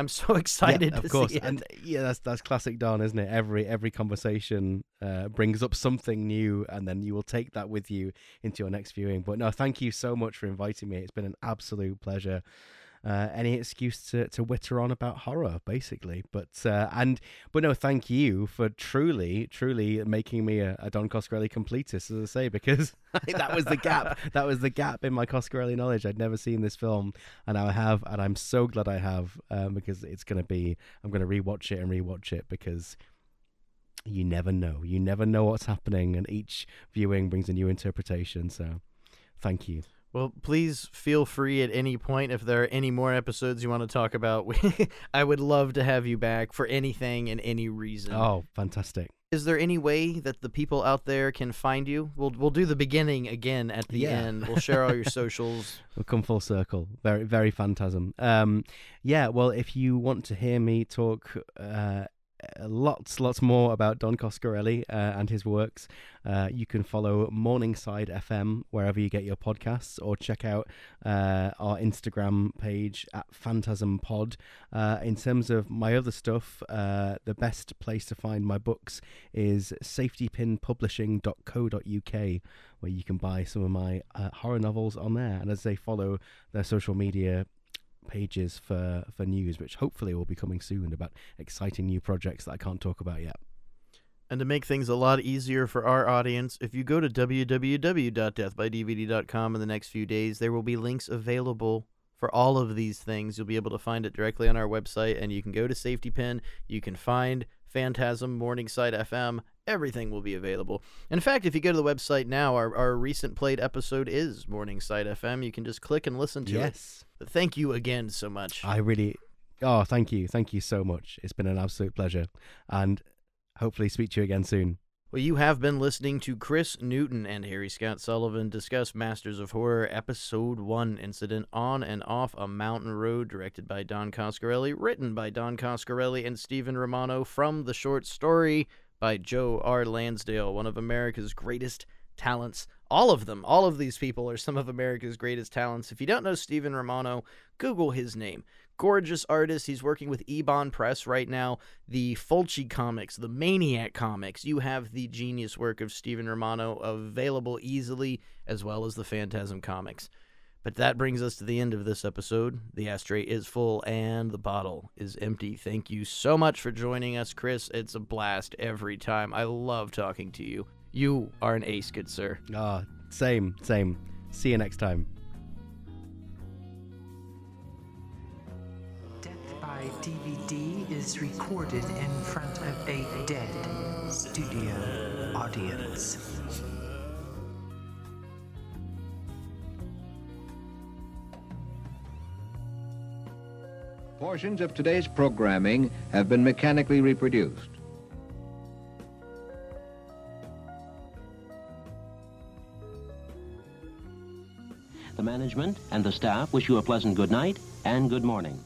I'm so excited yeah, to of course. And yeah, that's that's classic Don, isn't it? Every every conversation uh, brings up something new, and then you will take that with you into your next viewing. But no, thank you so much for inviting me. It's been an absolute pleasure. Uh, any excuse to, to witter on about horror, basically. But uh, and but no, thank you for truly, truly making me a, a Don Coscarelli completist, as I say, because that was the gap. that was the gap in my Coscarelli knowledge. I'd never seen this film, and now I have, and I'm so glad I have, um, because it's going to be. I'm going to rewatch it and rewatch it because you never know. You never know what's happening, and each viewing brings a new interpretation. So, thank you. Well, please feel free at any point if there are any more episodes you want to talk about. I would love to have you back for anything and any reason. Oh, fantastic. Is there any way that the people out there can find you? We'll we'll do the beginning again at the Yeah. end. We'll share all your socials. We'll come full circle. Very, very phantasm. Um, yeah. Well, if you want to hear me talk uh, lots, lots more about Don Coscarelli uh, and his works, uh, you can follow Morningside FM wherever you get your podcasts, or check out uh, our Instagram page at Phantasm Pod. Uh, in terms of my other stuff, uh, the best place to find my books is safetypinpublishing.co.uk, where you can buy some of my uh, horror novels on there. And as they follow their social media pages for for news, which hopefully will be coming soon about exciting new projects that I can't talk about yet. And to make things a lot easier for our audience, if you go to www.deathbydvd.com in the next few days, there will be links available for all of these things. You'll be able to find it directly on our website, and you can go to Safety Pin. You can find Phantasm, Morningside FM. Everything will be available. In fact, if you go to the website now, our, our recent played episode is Morningside FM. You can just click and listen to it. yes, But thank you again so much. I really. Oh, thank you, thank you so much. It's been an absolute pleasure, and hopefully speak to you again soon. Well, you have been listening to Chris Newton and Harry Scott Sullivan discuss Masters of Horror Episode 1 Incident on and Off a Mountain Road, directed by Don Coscarelli, written by Don Coscarelli and Stephen Romano, from the short story by Joe R. Lansdale, one of America's greatest talents. All of them, all of these people are some of America's greatest talents. If you don't know Stephen Romano, Google his name. Gorgeous artist. He's working with Eibon Press right now. The Fulci comics, the Maniac comics. You have the genius work of Stephen Romano available easily, as well as the Phantasm comics. But that brings us to the end of this episode. The ashtray is full and the bottle is empty. Thank you so much for joining us, Chris. It's a blast every time. I love talking to you. You are an ace, good sir. Ah, same, same. See you next time. Death by DVD is recorded in front of a dead studio audience. Portions of today's programming have been mechanically reproduced. The management and the staff wish you a pleasant good night and good morning.